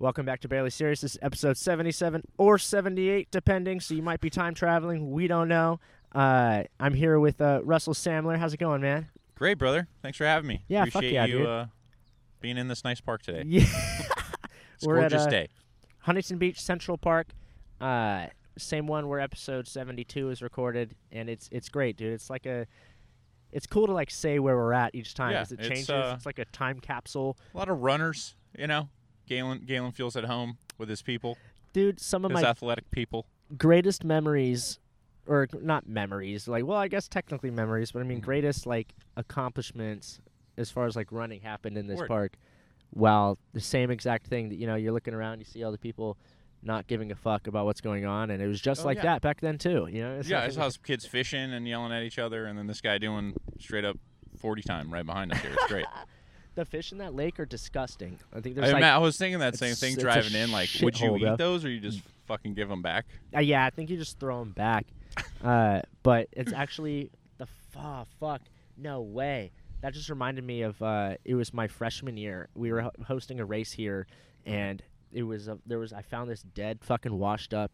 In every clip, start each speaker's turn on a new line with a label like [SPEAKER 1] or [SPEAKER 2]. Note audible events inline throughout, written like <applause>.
[SPEAKER 1] Welcome back to Barely Serious. This is episode 77 or 78, depending. So you might be time traveling. We don't know. Uh, I'm here with uh, Russell Samler. How's it going, man?
[SPEAKER 2] Great, brother. Thanks for having me.
[SPEAKER 1] Yeah, fuck yeah,
[SPEAKER 2] you
[SPEAKER 1] dude.
[SPEAKER 2] Uh, being in this nice park today.
[SPEAKER 1] Yeah. <laughs>
[SPEAKER 2] It's
[SPEAKER 1] We're at,
[SPEAKER 2] gorgeous
[SPEAKER 1] uh,
[SPEAKER 2] day.
[SPEAKER 1] Huntington Beach Central Park. Uh, same one where episode 72 is recorded, and it's it's great, dude. It's like a, it's cool to like say where we're at each time
[SPEAKER 2] Yeah,
[SPEAKER 1] as it
[SPEAKER 2] it's,
[SPEAKER 1] changes.
[SPEAKER 2] uh,
[SPEAKER 1] it's like a time capsule,
[SPEAKER 2] A lot of runners, you know. Galen Galen feels at home with his people,
[SPEAKER 1] dude. Some of
[SPEAKER 2] his
[SPEAKER 1] my
[SPEAKER 2] athletic people.
[SPEAKER 1] greatest memories or not memories like well i guess technically memories but i mean
[SPEAKER 2] Mhm.
[SPEAKER 1] greatest like accomplishments as far as like running happened in this
[SPEAKER 2] Word.
[SPEAKER 1] park while the same exact thing that you know you're looking around you see all the people not giving a fuck about what's going on and it was just
[SPEAKER 2] Oh,
[SPEAKER 1] like
[SPEAKER 2] yeah.
[SPEAKER 1] that back then too you know It's
[SPEAKER 2] yeah,
[SPEAKER 1] like-
[SPEAKER 2] I saw some kids fishing and yelling at each other, and then this guy doing straight up forty time right behind us here. It's great. <laughs>
[SPEAKER 1] the fish in that lake are disgusting i think
[SPEAKER 2] I,
[SPEAKER 1] there's like
[SPEAKER 2] I was thinking that same thing driving in. Like, would you
[SPEAKER 1] shithole,
[SPEAKER 2] eat
[SPEAKER 1] bro.
[SPEAKER 2] those or you just fucking give them back?
[SPEAKER 1] Uh, yeah, I think you just throw them back. <laughs> Uh, but it's actually the oh, fuck no way. That just reminded me of uh, it was my freshman year. We were ho- hosting a race here, and it was a, there was I found this dead fucking washed up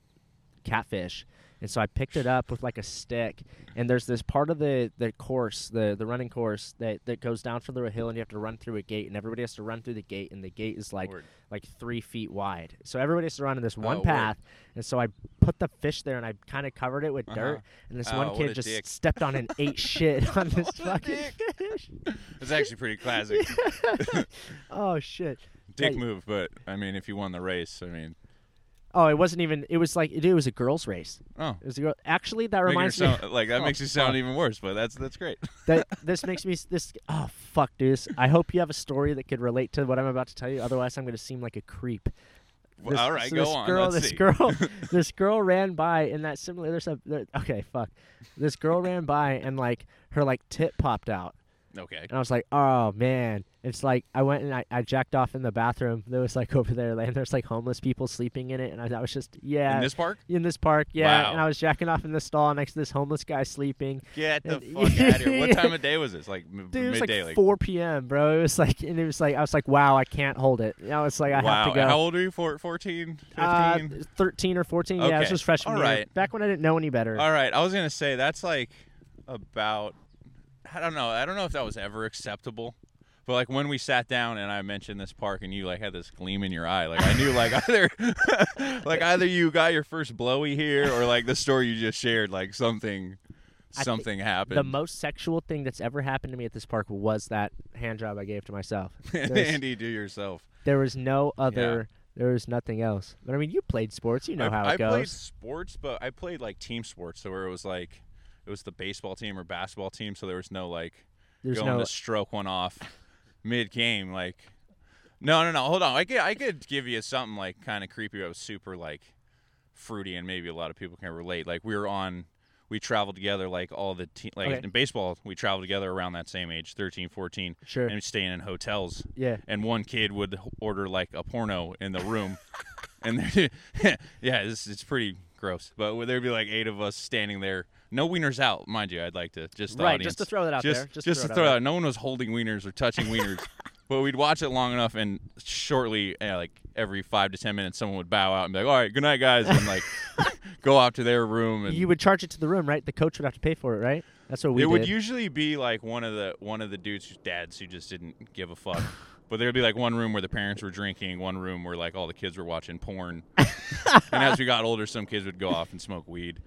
[SPEAKER 1] catfish, and so I picked it up with like a stick. And there's this part of the the course, the the running course that that goes down through a hill, and you have to run through a gate, and everybody has to run through the gate, and the gate is like
[SPEAKER 2] Word.
[SPEAKER 1] like three feet wide. So everybody has to run in this one
[SPEAKER 2] Oh, word.
[SPEAKER 1] path. And so I put the fish there and I kind of covered it with
[SPEAKER 2] Uh-huh.
[SPEAKER 1] dirt. And this
[SPEAKER 2] Oh,
[SPEAKER 1] one kid just
[SPEAKER 2] dick.
[SPEAKER 1] stepped on and ate <laughs> shit <laughs> on this fucking fish.
[SPEAKER 2] It's actually pretty classic. <laughs>
[SPEAKER 1] oh shit.
[SPEAKER 2] Dick move, but I mean, if you won the race, I mean,
[SPEAKER 1] Oh, it wasn't even. It was like it was a girls' race.
[SPEAKER 2] oh,
[SPEAKER 1] It was a girl. Actually, that
[SPEAKER 2] making
[SPEAKER 1] reminds
[SPEAKER 2] it
[SPEAKER 1] me
[SPEAKER 2] sound, like that
[SPEAKER 1] Oh,
[SPEAKER 2] makes you <laughs> oh, sound
[SPEAKER 1] fuck.
[SPEAKER 2] even worse. But that's that's great. <laughs>
[SPEAKER 1] that <laughs> this makes me this. Oh fuck, dude. I hope you have a story that could relate to what I'm about to tell you. Otherwise, I'm going to seem like a creep.
[SPEAKER 2] Well, all right,
[SPEAKER 1] so
[SPEAKER 2] go
[SPEAKER 1] this
[SPEAKER 2] on.
[SPEAKER 1] Girl,
[SPEAKER 2] Let's
[SPEAKER 1] this
[SPEAKER 2] see.
[SPEAKER 1] girl, this girl ran by, and that similar. There's a okay, fuck. This girl ran by, and like her like tit popped out,
[SPEAKER 2] Okay.
[SPEAKER 1] and I was like, oh man. It's like I went and I, I jacked off in the bathroom. There was like <laughs> over there, and there's like homeless people sleeping in it, and I, I was just yeah.
[SPEAKER 2] In this park?
[SPEAKER 1] in this park, yeah,
[SPEAKER 2] Wow.
[SPEAKER 1] and I was jacking off in the stall next to this homeless guy sleeping.
[SPEAKER 2] Get the
[SPEAKER 1] And- <laughs>
[SPEAKER 2] fuck out of here. What time of day was this? Like m-
[SPEAKER 1] Dude, it was
[SPEAKER 2] midday?
[SPEAKER 1] like 4 p.m., bro. It was like, and it was like, I was like, wow, I can't hold it. You know, it's like I
[SPEAKER 2] wow.
[SPEAKER 1] have to go.
[SPEAKER 2] How old are you? Four, 14? 15?
[SPEAKER 1] Uh, 13 or 14. Yeah, it was just freshman
[SPEAKER 2] All
[SPEAKER 1] year.
[SPEAKER 2] right.
[SPEAKER 1] Back when I didn't know any better.
[SPEAKER 2] All right. I was gonna say that's like about. I don't know. I don't know if that was ever acceptable. But like when we sat down and I mentioned this park and you like had this gleam in your eye, like I knew like <laughs> either like either you got your first blowy here or like the story you just shared, like something something happened.
[SPEAKER 1] the most sexual thing that's ever happened to me at this park was that hand job I gave to myself. <laughs>
[SPEAKER 2] Andy, do yourself.
[SPEAKER 1] there was no other. There was nothing else. But I mean, you played sports. You know
[SPEAKER 2] I,
[SPEAKER 1] how it
[SPEAKER 2] I
[SPEAKER 1] goes.
[SPEAKER 2] I played sports, but I played like team sports, so where it was like it was the baseball team or basketball team, so there was no like
[SPEAKER 1] There's
[SPEAKER 2] going
[SPEAKER 1] no.
[SPEAKER 2] to stroke one off mid game. Like, no, no, no. Hold on. I could I could give you something like kind of creepy. But was super like fruity, and maybe a lot of people can relate. Like we were on. We traveled together like all the team like
[SPEAKER 1] Okay.
[SPEAKER 2] in baseball we traveled together around that same age 13 14
[SPEAKER 1] Sure.
[SPEAKER 2] and staying in hotels
[SPEAKER 1] Yeah.
[SPEAKER 2] and one kid would order like a porno in the room, and <laughs> <laughs> yeah, it's, it's pretty gross. But there'd be like eight of us standing there, no wieners out, mind you. I'd like to just
[SPEAKER 1] Right.
[SPEAKER 2] audience,
[SPEAKER 1] Just to throw that out
[SPEAKER 2] just,
[SPEAKER 1] there. Just,
[SPEAKER 2] just
[SPEAKER 1] to
[SPEAKER 2] to
[SPEAKER 1] throw
[SPEAKER 2] throw
[SPEAKER 1] it
[SPEAKER 2] out. No one was holding wieners or touching wieners. <laughs> But we'd watch it long enough, and shortly, uh, like every five to ten minutes, someone would bow out and be like, "All right, good night, guys," and like <laughs> go out to their room. And
[SPEAKER 1] You would charge it to the room, right? The coach would have to pay for it, right? That's what we
[SPEAKER 2] it
[SPEAKER 1] did.
[SPEAKER 2] would usually be like one of the one of the dudes' dads who just didn't give a fuck. <laughs> But there'd be like one room where the parents were drinking, one room where like all the kids were watching porn. and as we got older, some kids would go off and smoke weed.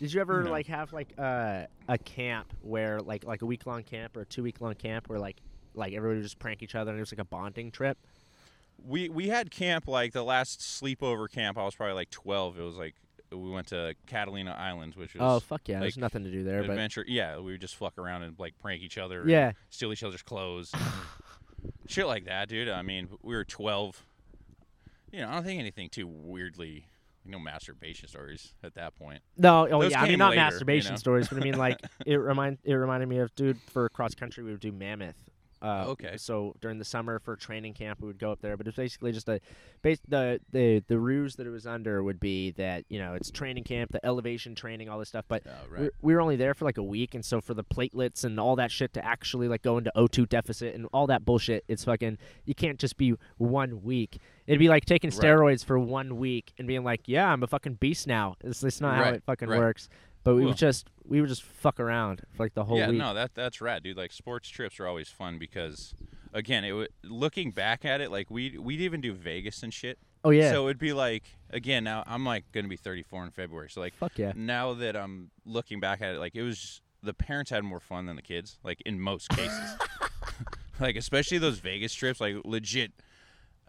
[SPEAKER 1] Did you ever
[SPEAKER 2] No.
[SPEAKER 1] like have like uh, a camp where like like a week long camp or a two week long camp where like like everybody would just prank each other and it was like a bonding trip?
[SPEAKER 2] We we had camp like the last sleepover camp. I was probably like twelve. It was like we went to Catalina Islands, which was
[SPEAKER 1] Oh fuck yeah! There's
[SPEAKER 2] like,
[SPEAKER 1] nothing to do there, but
[SPEAKER 2] adventure. Yeah, we would just fuck around and like prank each other.
[SPEAKER 1] yeah,
[SPEAKER 2] steal each other's clothes, <laughs> shit like that, dude. I mean, we were twelve. You know, I don't think anything too weirdly. No masturbation stories at that point.
[SPEAKER 1] no, oh
[SPEAKER 2] Those
[SPEAKER 1] yeah. I mean, not
[SPEAKER 2] later, you
[SPEAKER 1] masturbation
[SPEAKER 2] know?
[SPEAKER 1] stories, but I mean like <laughs> it remind it reminded me of dude for cross country we would do mammoth Uh,
[SPEAKER 2] Okay.
[SPEAKER 1] So during the summer for training camp, we would go up there, but it's basically just a, base, the the the ruse that it was under would be that you know it's training camp, the elevation training, all this stuff. But
[SPEAKER 2] Oh,
[SPEAKER 1] we, we were only there for like a week, and so for the platelets and all that shit to actually like go into O2 deficit and all that bullshit, it's fucking you can't just be one week. It'd be like taking
[SPEAKER 2] Right.
[SPEAKER 1] steroids for one week and being like, yeah, I'm a fucking beast now. It's, it's not how it fucking
[SPEAKER 2] right.
[SPEAKER 1] works. But we
[SPEAKER 2] Cool.
[SPEAKER 1] would just we would just fuck around for like the whole
[SPEAKER 2] yeah,
[SPEAKER 1] week.
[SPEAKER 2] no, that that's rad, dude. Like sports trips are always fun because, again, it w- looking back at it, like we we'd even do Vegas and shit.
[SPEAKER 1] oh yeah,
[SPEAKER 2] So it'd be like, again, now I'm like gonna be 34 in February, so like
[SPEAKER 1] fuck yeah.
[SPEAKER 2] now that I'm looking back at it, like it was just, the parents had more fun than the kids, like in most cases. <laughs> <laughs> like especially those Vegas trips, like legit.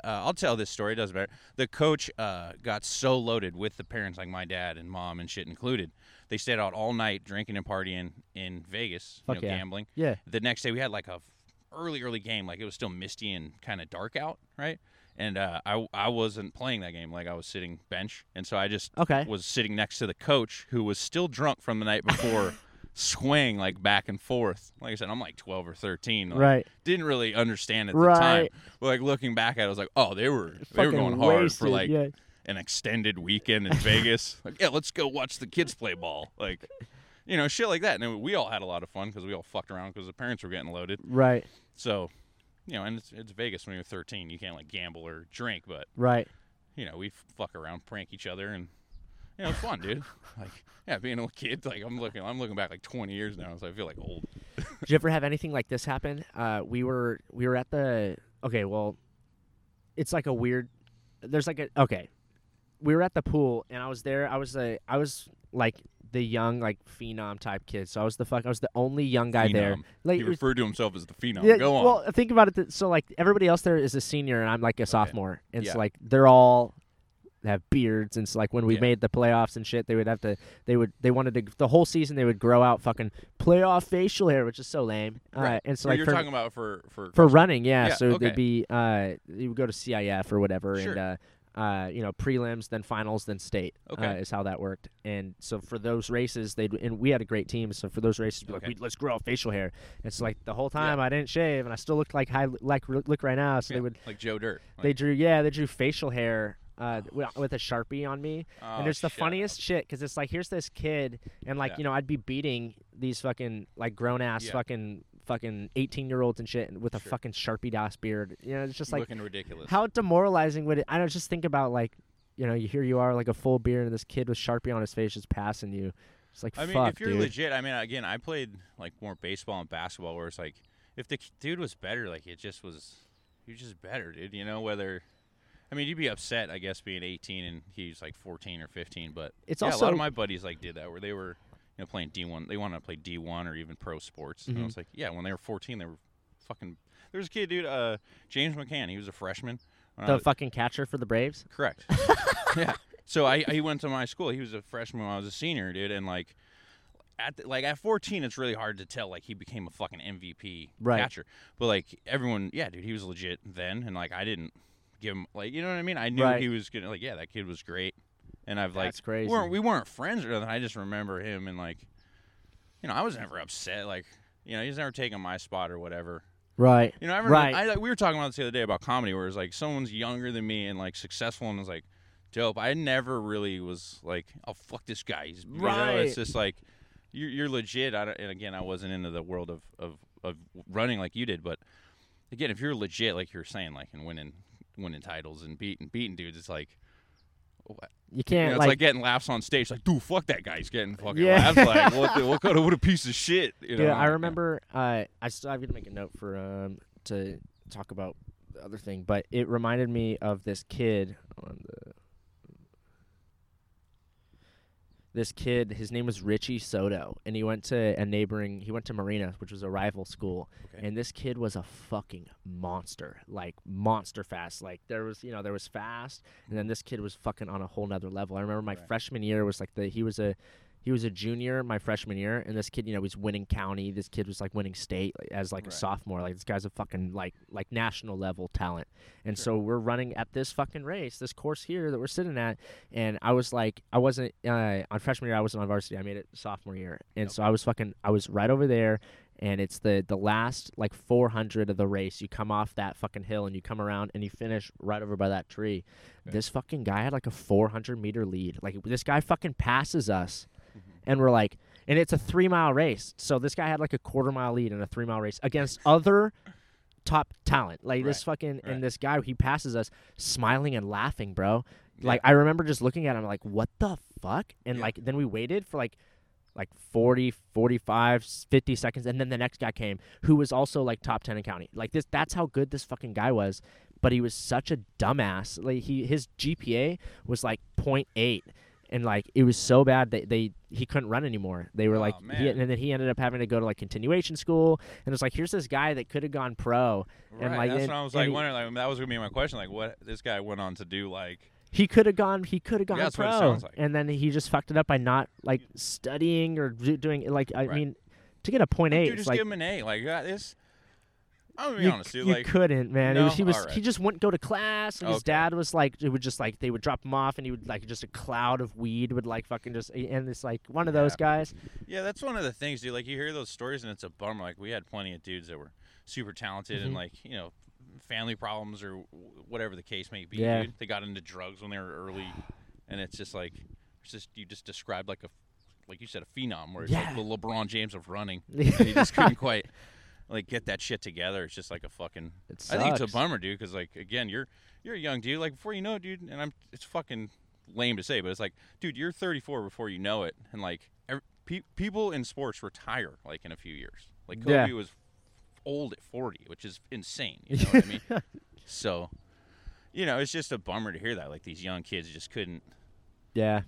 [SPEAKER 2] Uh, I'll tell this story. It doesn't matter. The coach uh, got so loaded with the parents, like my dad and mom and shit included. They stayed out all night drinking and partying in Vegas,
[SPEAKER 1] Fuck
[SPEAKER 2] you know,
[SPEAKER 1] yeah.
[SPEAKER 2] gambling.
[SPEAKER 1] Yeah,
[SPEAKER 2] The next day we had like a early, early game. Like it was still misty and kind of dark out, right? And uh, I I wasn't playing that game. Like I was sitting bench, and so I just
[SPEAKER 1] Okay.
[SPEAKER 2] was sitting next to the coach who was still drunk from the night before, <laughs> swaying like back and forth. Like I said, I'm like 12 or 13. Like,
[SPEAKER 1] right.
[SPEAKER 2] Didn't really understand at the time. But like looking back at it, I was like, oh, they were they were going hard
[SPEAKER 1] wasted,
[SPEAKER 2] for like
[SPEAKER 1] yeah.
[SPEAKER 2] An extended weekend in Vegas. <laughs> Like, yeah, let's go watch the kids play ball. Like, you know, shit like that. And we all had a lot of fun because we all fucked around because the parents were getting loaded.
[SPEAKER 1] right,
[SPEAKER 2] So, you know, and it's, it's Vegas when you're 13. You can't like gamble or drink, but
[SPEAKER 1] right.
[SPEAKER 2] you know, we fuck around, prank each other, and you know, it's fun, dude. <laughs> Like, yeah, being a little kid, like I'm looking, I'm looking back like 20 years now, so I feel like old.
[SPEAKER 1] Did you ever have anything like this happen? Uh, we were we were at the okay. Well, it's like a weird. There's like a okay. We were at the pool and I was there. I was a I was like the young like phenom type kid. So I was the fuck. I was the only young guy there. Like
[SPEAKER 2] He referred to himself as the phenom.
[SPEAKER 1] yeah,
[SPEAKER 2] Go on.
[SPEAKER 1] Well, think about it. th- So like everybody else there is a senior and I'm like a sophomore, and
[SPEAKER 2] Yeah.
[SPEAKER 1] so like they're all have beards and so like when we
[SPEAKER 2] Yeah.
[SPEAKER 1] made the playoffs and shit they would have to they would they wanted to the whole season they would grow out fucking playoff facial hair which is so lame
[SPEAKER 2] right.
[SPEAKER 1] uh, and so like
[SPEAKER 2] you're
[SPEAKER 1] for,
[SPEAKER 2] talking about for for
[SPEAKER 1] for running, yeah.
[SPEAKER 2] Yeah,
[SPEAKER 1] so
[SPEAKER 2] okay.
[SPEAKER 1] they'd be uh, you would go to CIF or whatever,
[SPEAKER 2] Sure.
[SPEAKER 1] and uh, uh, you know prelims, then finals, then state. Uh,
[SPEAKER 2] Okay.
[SPEAKER 1] is how that worked. And so for those races, they and we had a great team. So for those races, like,
[SPEAKER 2] Okay.
[SPEAKER 1] we, let's grow facial hair. It's like the whole time I didn't shave, and I still looked like high like look right now. So
[SPEAKER 2] Yeah,
[SPEAKER 1] they would
[SPEAKER 2] like Joe Dirt.
[SPEAKER 1] they drew yeah they drew facial hair. Uh, wi- with a sharpie on me,
[SPEAKER 2] oh,
[SPEAKER 1] and it's the funniest
[SPEAKER 2] up.
[SPEAKER 1] shit because it's like here's this kid, and like
[SPEAKER 2] Yeah.
[SPEAKER 1] you know I'd be beating these fucking like grown ass
[SPEAKER 2] Yeah.
[SPEAKER 1] fucking fucking 18 year olds and shit with a
[SPEAKER 2] Sure.
[SPEAKER 1] fucking sharpie ass beard. You know, it's just like
[SPEAKER 2] looking ridiculous.
[SPEAKER 1] how demoralizing would it? I don't just think about like you know you here you are like a full beard and this kid with sharpie on his face just passing you. It's like
[SPEAKER 2] I mean,
[SPEAKER 1] fuck,
[SPEAKER 2] if you're
[SPEAKER 1] dude.
[SPEAKER 2] legit, I mean, again, I played like more baseball and basketball, where it's like, if the dude was better, like it just was, he was just better, dude. You know, whether, I mean, you'd be upset, I guess, being 18 and he's like 14 or 15, but
[SPEAKER 1] It's
[SPEAKER 2] yeah, a lot of my buddies like did that, where they were, know, playing D1, they wanted to play D1 or even pro sports, and I
[SPEAKER 1] Mhm.
[SPEAKER 2] was like, yeah, when they were 14, they were fucking. There was a kid, dude, uh, James McCann. He was a freshman.
[SPEAKER 1] the
[SPEAKER 2] was-
[SPEAKER 1] fucking catcher for the Braves.
[SPEAKER 2] Correct. <laughs> yeah. So I he went to my school. He was a freshman when I was a senior, dude, and like at the, like at 14 it's really hard to tell like he became a fucking MVP
[SPEAKER 1] Right.
[SPEAKER 2] catcher. But like everyone, yeah, dude, he was legit then and like I didn't give him like you know what I mean? I knew
[SPEAKER 1] Right.
[SPEAKER 2] he was to like yeah, that kid was great. And I've like
[SPEAKER 1] That's crazy.
[SPEAKER 2] We weren't, we weren't friends or nothing. I just remember him and like you know, I was never upset like you know, he's never taken my spot or whatever.
[SPEAKER 1] Right.
[SPEAKER 2] You know, I remember
[SPEAKER 1] Right.
[SPEAKER 2] I, we were talking about this the other day about comedy, where it's like someone's younger than me and like successful and was like dope. I never really was like, oh fuck this guy. He's, you know,
[SPEAKER 1] Right.
[SPEAKER 2] it's just like you're, you're legit. I don't, and again, I wasn't into the world of, of of running like you did, but again, if you're legit, like you're saying, like and winning winning titles and beating beating dudes, it's like.
[SPEAKER 1] You
[SPEAKER 2] You
[SPEAKER 1] can't
[SPEAKER 2] know, it's
[SPEAKER 1] like,
[SPEAKER 2] like, getting laughs on stage. Like, dude, fuck that guy. He's getting fucking
[SPEAKER 1] Yeah.
[SPEAKER 2] laughs. Like, <laughs> what, the, what kind of what a piece of shit. You know?
[SPEAKER 1] Dude, I remember. Uh, I still have to make a note for um to talk about the other thing, but it reminded me of this kid on the. This kid, his name was Richie Soto, and he went to a neighboring. He went to Marina, which was a rival school,
[SPEAKER 2] Okay.
[SPEAKER 1] and this kid was a fucking monster, like monster fast. Like there was, you know, there was fast, and then mm-hmm. this kid was fucking on a whole nother level. I remember my
[SPEAKER 2] Right.
[SPEAKER 1] freshman year was like the he was a he was a junior my freshman year, and this kid, you know, was winning county. This kid was like winning state like, as like a sophomore. Like this guy's a fucking like like national level talent. And
[SPEAKER 2] Sure.
[SPEAKER 1] so we're running at this fucking race, this course here that we're sitting at, and I was like, I wasn't uh, on freshman year. I wasn't on varsity. I made it sophomore year, and so I was fucking, I was right over there. and it's the the last like 400 of the race. You come off that fucking hill and you come around and you finish right over by that tree.
[SPEAKER 2] Okay.
[SPEAKER 1] This fucking guy had like a 400 meter lead. Like this guy fucking passes us. And we're like, and it's a three mile race. So this guy had like a quarter mile lead in a three mile race against other top talent. Like this fucking
[SPEAKER 2] right.
[SPEAKER 1] and this guy he passes us smiling and laughing, bro.
[SPEAKER 2] Yeah.
[SPEAKER 1] Like I remember just looking at him like what the fuck? And
[SPEAKER 2] Yeah.
[SPEAKER 1] like then we waited for like like 40, 45, 50 seconds and then the next guy came who was also like top 10 in county. Like this that's how good this fucking guy was, but he was such a dumbass. Like he his GPA was like 0.8 and like it was so bad that they he couldn't run anymore. They were
[SPEAKER 2] Oh,
[SPEAKER 1] like, he, and then he ended up having to go to like continuation school, and it's like here's this guy that could have gone pro, and
[SPEAKER 2] right.
[SPEAKER 1] like
[SPEAKER 2] that's
[SPEAKER 1] and-
[SPEAKER 2] what I was like
[SPEAKER 1] he-
[SPEAKER 2] wondering. Like that was gonna be my question. Like what this guy went on to do. Like
[SPEAKER 1] he could have gone he could have gone
[SPEAKER 2] what
[SPEAKER 1] pro
[SPEAKER 2] like.
[SPEAKER 1] and then he just fucked it up by not like studying or do, doing like i
[SPEAKER 2] Right.
[SPEAKER 1] mean to get a point eight
[SPEAKER 2] dude, just
[SPEAKER 1] like
[SPEAKER 2] give him an A. Like uh, this. I'm gonna be
[SPEAKER 1] you,
[SPEAKER 2] honest, dude.
[SPEAKER 1] you
[SPEAKER 2] Like
[SPEAKER 1] couldn't man it was, he was
[SPEAKER 2] Alright.
[SPEAKER 1] he just wouldn't go to class and his dad was like it would just like they would drop him off and he would like just a cloud of weed would like fucking just and it's like one of those guys
[SPEAKER 2] Yeah, that's one of the things, dude. Like you hear those stories and it's a bummer. Like we had plenty of dudes that were super talented and
[SPEAKER 1] Mhm.
[SPEAKER 2] like you know family problems or whatever the case may be.
[SPEAKER 1] Yeah.
[SPEAKER 2] Dude. They got into drugs when they were early, and it's just like it's just you just described like a like you said a phenom where it's
[SPEAKER 1] Yeah.
[SPEAKER 2] like the LeBron James of running. <laughs> and he just couldn't quite like get that shit together. It's just like a fucking.
[SPEAKER 1] it
[SPEAKER 2] I think it's a bummer, dude. Because like again, you're you're a young dude. Like before you know it, dude, and I'm it's fucking lame to say, but it's like, dude, you're 34 before you know it, and like ev pe- people in sports retire like in a few years. Like Kobe
[SPEAKER 1] Yeah.
[SPEAKER 2] was old at 40, which is insane. You know what I mean? <laughs> So, you know, it's just a bummer to hear that. Like these young kids just couldn't.
[SPEAKER 1] yeah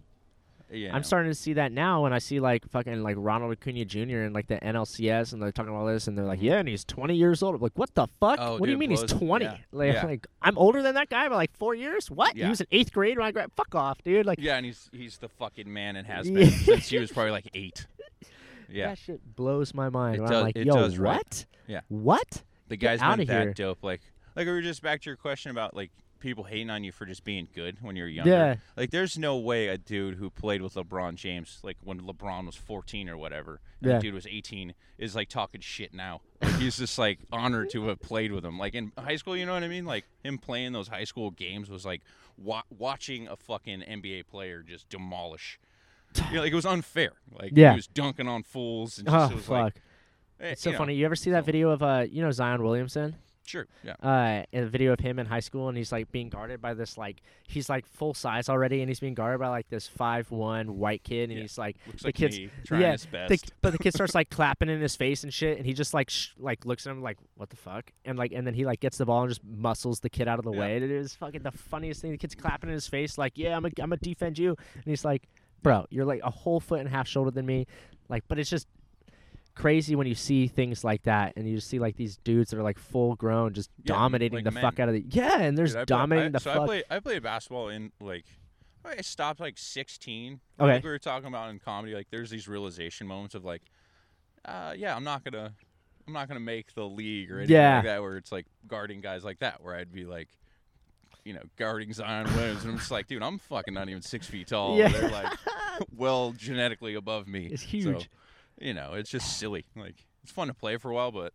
[SPEAKER 2] Know.
[SPEAKER 1] I'm starting to see that now when I see like fucking like Ronald Acuna Jr. and like the NLCS and they're talking about all this and they're like,
[SPEAKER 2] Mhm.
[SPEAKER 1] yeah, and he's 20 years old. I'm like, what the fuck?
[SPEAKER 2] Oh,
[SPEAKER 1] what do you
[SPEAKER 2] dude,
[SPEAKER 1] mean he's 20?
[SPEAKER 2] yeah,
[SPEAKER 1] Like,
[SPEAKER 2] yeah.
[SPEAKER 1] like I'm older than that guy by like four years. What? He was in eighth grade when I grabbed. Fuck off, dude. Like,
[SPEAKER 2] Yeah, and he's he's the fucking man and has been since he was probably like eight. <laughs> Yeah,
[SPEAKER 1] that shit blows my mind.
[SPEAKER 2] It does-
[SPEAKER 1] I'm like,
[SPEAKER 2] it
[SPEAKER 1] yo,
[SPEAKER 2] does, right?
[SPEAKER 1] what?
[SPEAKER 2] Yeah.
[SPEAKER 1] What?
[SPEAKER 2] the guy's been that
[SPEAKER 1] here.
[SPEAKER 2] dope. Like, like we were just back to your question about like people hating on you for just being good when you're younger.
[SPEAKER 1] Yeah.
[SPEAKER 2] Like, there's no way a dude who played with LeBron James, like when LeBron was 14 or whatever, and
[SPEAKER 1] Yeah.
[SPEAKER 2] the dude was 18, is like talking shit now. Like, he's just like honored to have played with him. Like in high school, you know what I mean? Like him playing those high school games was like wa- watching a fucking NBA player just demolish. You know, like it was unfair. Like
[SPEAKER 1] Yeah.
[SPEAKER 2] he was dunking on fools and just
[SPEAKER 1] Oh
[SPEAKER 2] it was
[SPEAKER 1] fuck!
[SPEAKER 2] like eh,
[SPEAKER 1] it's so
[SPEAKER 2] you know,
[SPEAKER 1] funny. You ever see that
[SPEAKER 2] so-
[SPEAKER 1] video of uh, you know Zion Williamson?
[SPEAKER 2] Sure. Yeah.
[SPEAKER 1] uh, in a video of him in high school, and he's like being guarded by this like he's like full size already, and he's being guarded by like this five one white kid, and
[SPEAKER 2] Yeah.
[SPEAKER 1] he's like
[SPEAKER 2] Looks
[SPEAKER 1] the
[SPEAKER 2] like
[SPEAKER 1] kid's yeah,
[SPEAKER 2] his best.
[SPEAKER 1] the, but the kid <laughs> starts like clapping in his face and shit, and he just like sh- like looks at him like what the fuck, and like and then he like gets the ball and just muscles the kid out of the
[SPEAKER 2] Yeah.
[SPEAKER 1] way. And it is fucking the funniest thing. The kid's clapping in his face like yeah, I'm a, I'm gonna defend you, and he's like, bro, you're like a whole foot and a half shorter than me, like, but it's just crazy when you see things like that and you just see like these dudes that are like full grown just
[SPEAKER 2] Yeah,
[SPEAKER 1] dominating
[SPEAKER 2] like
[SPEAKER 1] the fuck out of the yeah and there's
[SPEAKER 2] Dude, I play-
[SPEAKER 1] dominating
[SPEAKER 2] I,
[SPEAKER 1] the
[SPEAKER 2] so
[SPEAKER 1] fuck
[SPEAKER 2] I played, I played basketball in like I stopped like 16.
[SPEAKER 1] Okay.
[SPEAKER 2] Like we were talking about in comedy, like there's these realization moments of like, uh, yeah, I'm not gonna, I'm not gonna make the league or anything
[SPEAKER 1] Yeah.
[SPEAKER 2] like that. Where it's like guarding guys like that, where I'd be like, you know, guarding Zion Williams, and I'm just like, dude, I'm fucking not even six feet tall.
[SPEAKER 1] Yeah.
[SPEAKER 2] They're like <laughs> well genetically above me.
[SPEAKER 1] it's
[SPEAKER 2] So,
[SPEAKER 1] huge
[SPEAKER 2] you know, it's just silly. Like it's fun to play for a while, but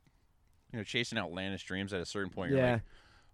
[SPEAKER 2] you know, chasing outlandish dreams at a certain point, you're
[SPEAKER 1] yeah
[SPEAKER 2] like,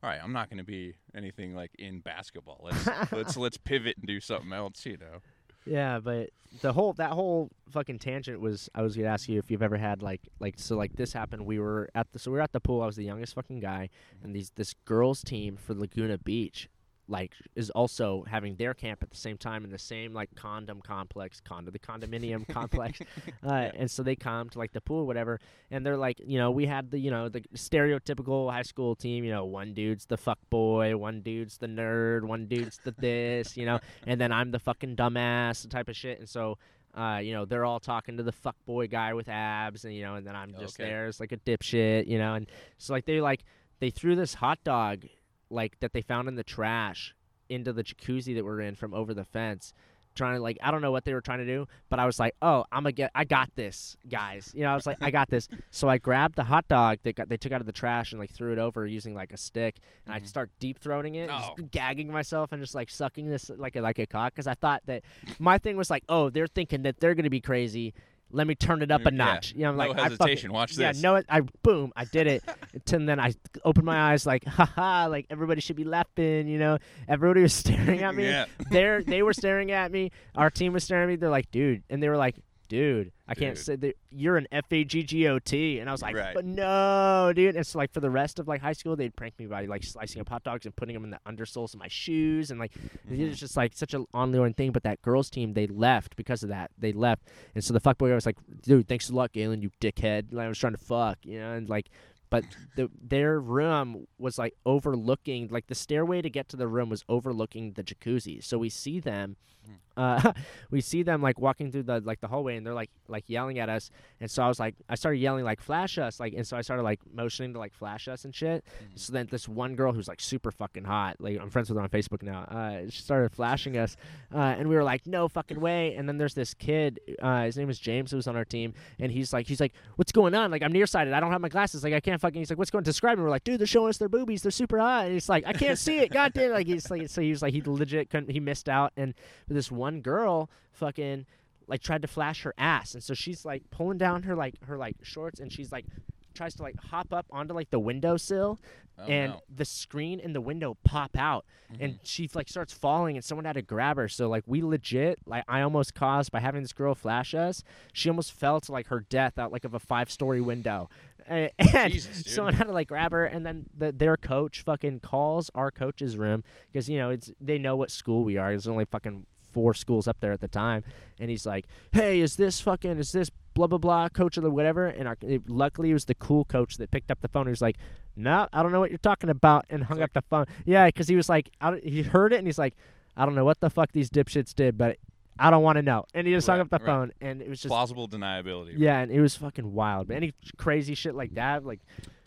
[SPEAKER 2] all right, I'm not going to be anything like in basketball. Let's <laughs> let's let's pivot and do something else. You know.
[SPEAKER 1] yeah but the whole that whole fucking tangent was i was gonna ask you if you've ever had like like so like this happened we were at the so we were at the pool i was the youngest fucking guy and these this girls team for laguna beach like is also having their camp at the same time in the same like condom complex condo the condominium <laughs> complex uh, and so they come to like the pool or whatever and they're like you know we had the you know the stereotypical high school team you know one dude's the fuck boy one dude's the nerd one dude's the this you know <laughs> and then i'm the fucking dumbass type of shit and so uh, you know, they're all talking to the fuck boy guy with abs, and you know, and then I'm just
[SPEAKER 2] Okay.
[SPEAKER 1] there as like a dipshit, you know, and so like they like they threw this hot dog like that they found in the trash into the jacuzzi that we're in from over the fence trying to like I don't know what they were trying to do, but I was like, "Oh, I'm gonna get I got this, guys." You know, I was like, "I got this." <laughs> So I grabbed the hot dog that got, they took out of the trash and like threw it over using like a stick, and I
[SPEAKER 2] Mhm.
[SPEAKER 1] start deep throating it,
[SPEAKER 2] Oh.
[SPEAKER 1] just <laughs> gagging myself and just like sucking this like a, like a cock because I thought that my thing was like, "Oh, they're thinking that they're gonna be crazy." Let me turn it up a mm,
[SPEAKER 2] Yeah.
[SPEAKER 1] notch. You know, I'm
[SPEAKER 2] No
[SPEAKER 1] like I
[SPEAKER 2] hesitation.
[SPEAKER 1] fucking,
[SPEAKER 2] Watch
[SPEAKER 1] yeah,
[SPEAKER 2] this.
[SPEAKER 1] no, I boom, I did it. <laughs> and then I opened my eyes like, haha, like everybody should be laughing. You know, everybody was <laughs> staring at me.
[SPEAKER 2] Yeah.
[SPEAKER 1] They're they were staring at me. Our team was staring at me. They're like, dude, and they were like, dude, I can't say that you're an F A G G O T, and I was like,
[SPEAKER 2] Right.
[SPEAKER 1] but no, dude. And so like for the rest of like high school, they'd prank me by like slicing up hot dogs and putting them in the undersoles of my shoes, and like
[SPEAKER 2] Mm-hmm.
[SPEAKER 1] it was just like such an ongoing thing. But that girls team, they left because of that. They left, and so the fuckboy guy was like, dude, thanks a lot, Galen, you dickhead. Like, I was trying to fuck, you know, and like. But the, their room was like overlooking, like the stairway to get to the room was overlooking the jacuzzi. So we see them, <laughs> uh, we see them like walking through the like the hallway, and they're like like yelling at us. And so I was like, I started yelling like flash us, like, and so I started like motioning to like flash us and shit. So then this one girl who's like super fucking hot, like I'm friends with her on Facebook now. Uh, she started flashing us, uh, and we were like, no fucking way. And then there's this kid, uh, his name is James, who was on our team, and he's like, he's like, what's going on? Like I'm nearsighted, I don't have my glasses, like I can't fucking. He's like, what's going? Describe it. We're like, dude, they're showing us their boobies, they're super hot. And he's like, I can't see it, goddamn. Like he's like, so he was like, he legit couldn't, he missed out, and this one girl, fucking. Like tried to flash her ass, and so she's like pulling down her like her like shorts, and she's like tries to like hop up onto like the windowsill,
[SPEAKER 2] Oh,
[SPEAKER 1] and
[SPEAKER 2] no.
[SPEAKER 1] the screen and the window pop out. And mm-hmm. she like starts falling and someone had to grab her. So like we legit like i almost caused by having this girl flash us she almost fell to like her death out like of a five story window. And, <laughs> and
[SPEAKER 2] Jesus,
[SPEAKER 1] someone had to like grab her. And then the, their coach fucking calls our coach's room because you know it's they know what school we are. There's only fucking four schools up there at the time and he's like hey is this fucking is this blah blah blah coach or the whatever and our, it, luckily it was the cool coach that picked up the phone he was like no, I don't know what you're talking about, and hung up the phone. Yeah, because he was like, I he heard it, and he's like, I don't know what the fuck these dipshits did, but I don't want to know. And he just hung up the
[SPEAKER 2] right.
[SPEAKER 1] phone, and it was just,
[SPEAKER 2] plausible deniability.
[SPEAKER 1] yeah, and it was fucking wild. But any crazy shit like that, like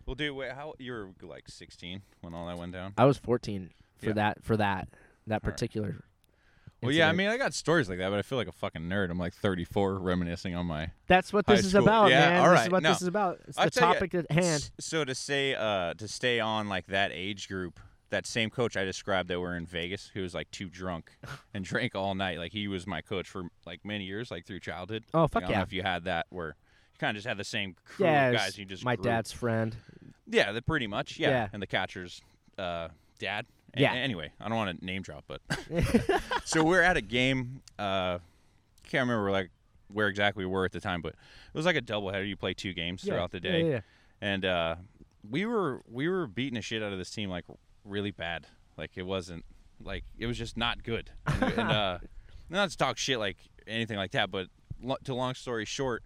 [SPEAKER 2] Well, dude, wait, how you were like 16 when all that went down?
[SPEAKER 1] I was 14 for
[SPEAKER 2] Yeah.
[SPEAKER 1] that, for that, that particular.
[SPEAKER 2] Well, yeah, I mean, I got stories like that, but I feel like a fucking nerd. I'm like 34, reminiscing on my.
[SPEAKER 1] that's what this is
[SPEAKER 2] school.
[SPEAKER 1] about,
[SPEAKER 2] Yeah,
[SPEAKER 1] man.
[SPEAKER 2] all
[SPEAKER 1] This is what
[SPEAKER 2] no.
[SPEAKER 1] this is about. It's
[SPEAKER 2] I'll
[SPEAKER 1] the topic at hand.
[SPEAKER 2] So to stay, uh, to stay on like that age group, that same coach I described that were in Vegas, who was like too drunk <laughs> and drank all night. Like he was my coach for like many years, like through childhood.
[SPEAKER 1] Oh
[SPEAKER 2] Like,
[SPEAKER 1] fuck
[SPEAKER 2] I don't know
[SPEAKER 1] yeah,
[SPEAKER 2] if you had that where you kind of just had the same crew
[SPEAKER 1] yeah.
[SPEAKER 2] of guys. You just
[SPEAKER 1] my
[SPEAKER 2] grew.
[SPEAKER 1] dad's friend.
[SPEAKER 2] Yeah, the, pretty much. Yeah.
[SPEAKER 1] Yeah.
[SPEAKER 2] and the catcher's uh, dad. A-
[SPEAKER 1] Yeah.
[SPEAKER 2] anyway, I don't want to name drop, but <laughs> <laughs> so we're at a game. Uh, can't remember like where exactly we were at the time, but it was like a doubleheader. You play two games
[SPEAKER 1] Yeah,
[SPEAKER 2] throughout the
[SPEAKER 1] yeah,
[SPEAKER 2] day,
[SPEAKER 1] yeah, yeah.
[SPEAKER 2] and uh, we were we were beating the shit out of this team like really bad. Like it wasn't like it was just not good. And, and <laughs> uh, not to talk shit like anything like that, but lo- to long story short,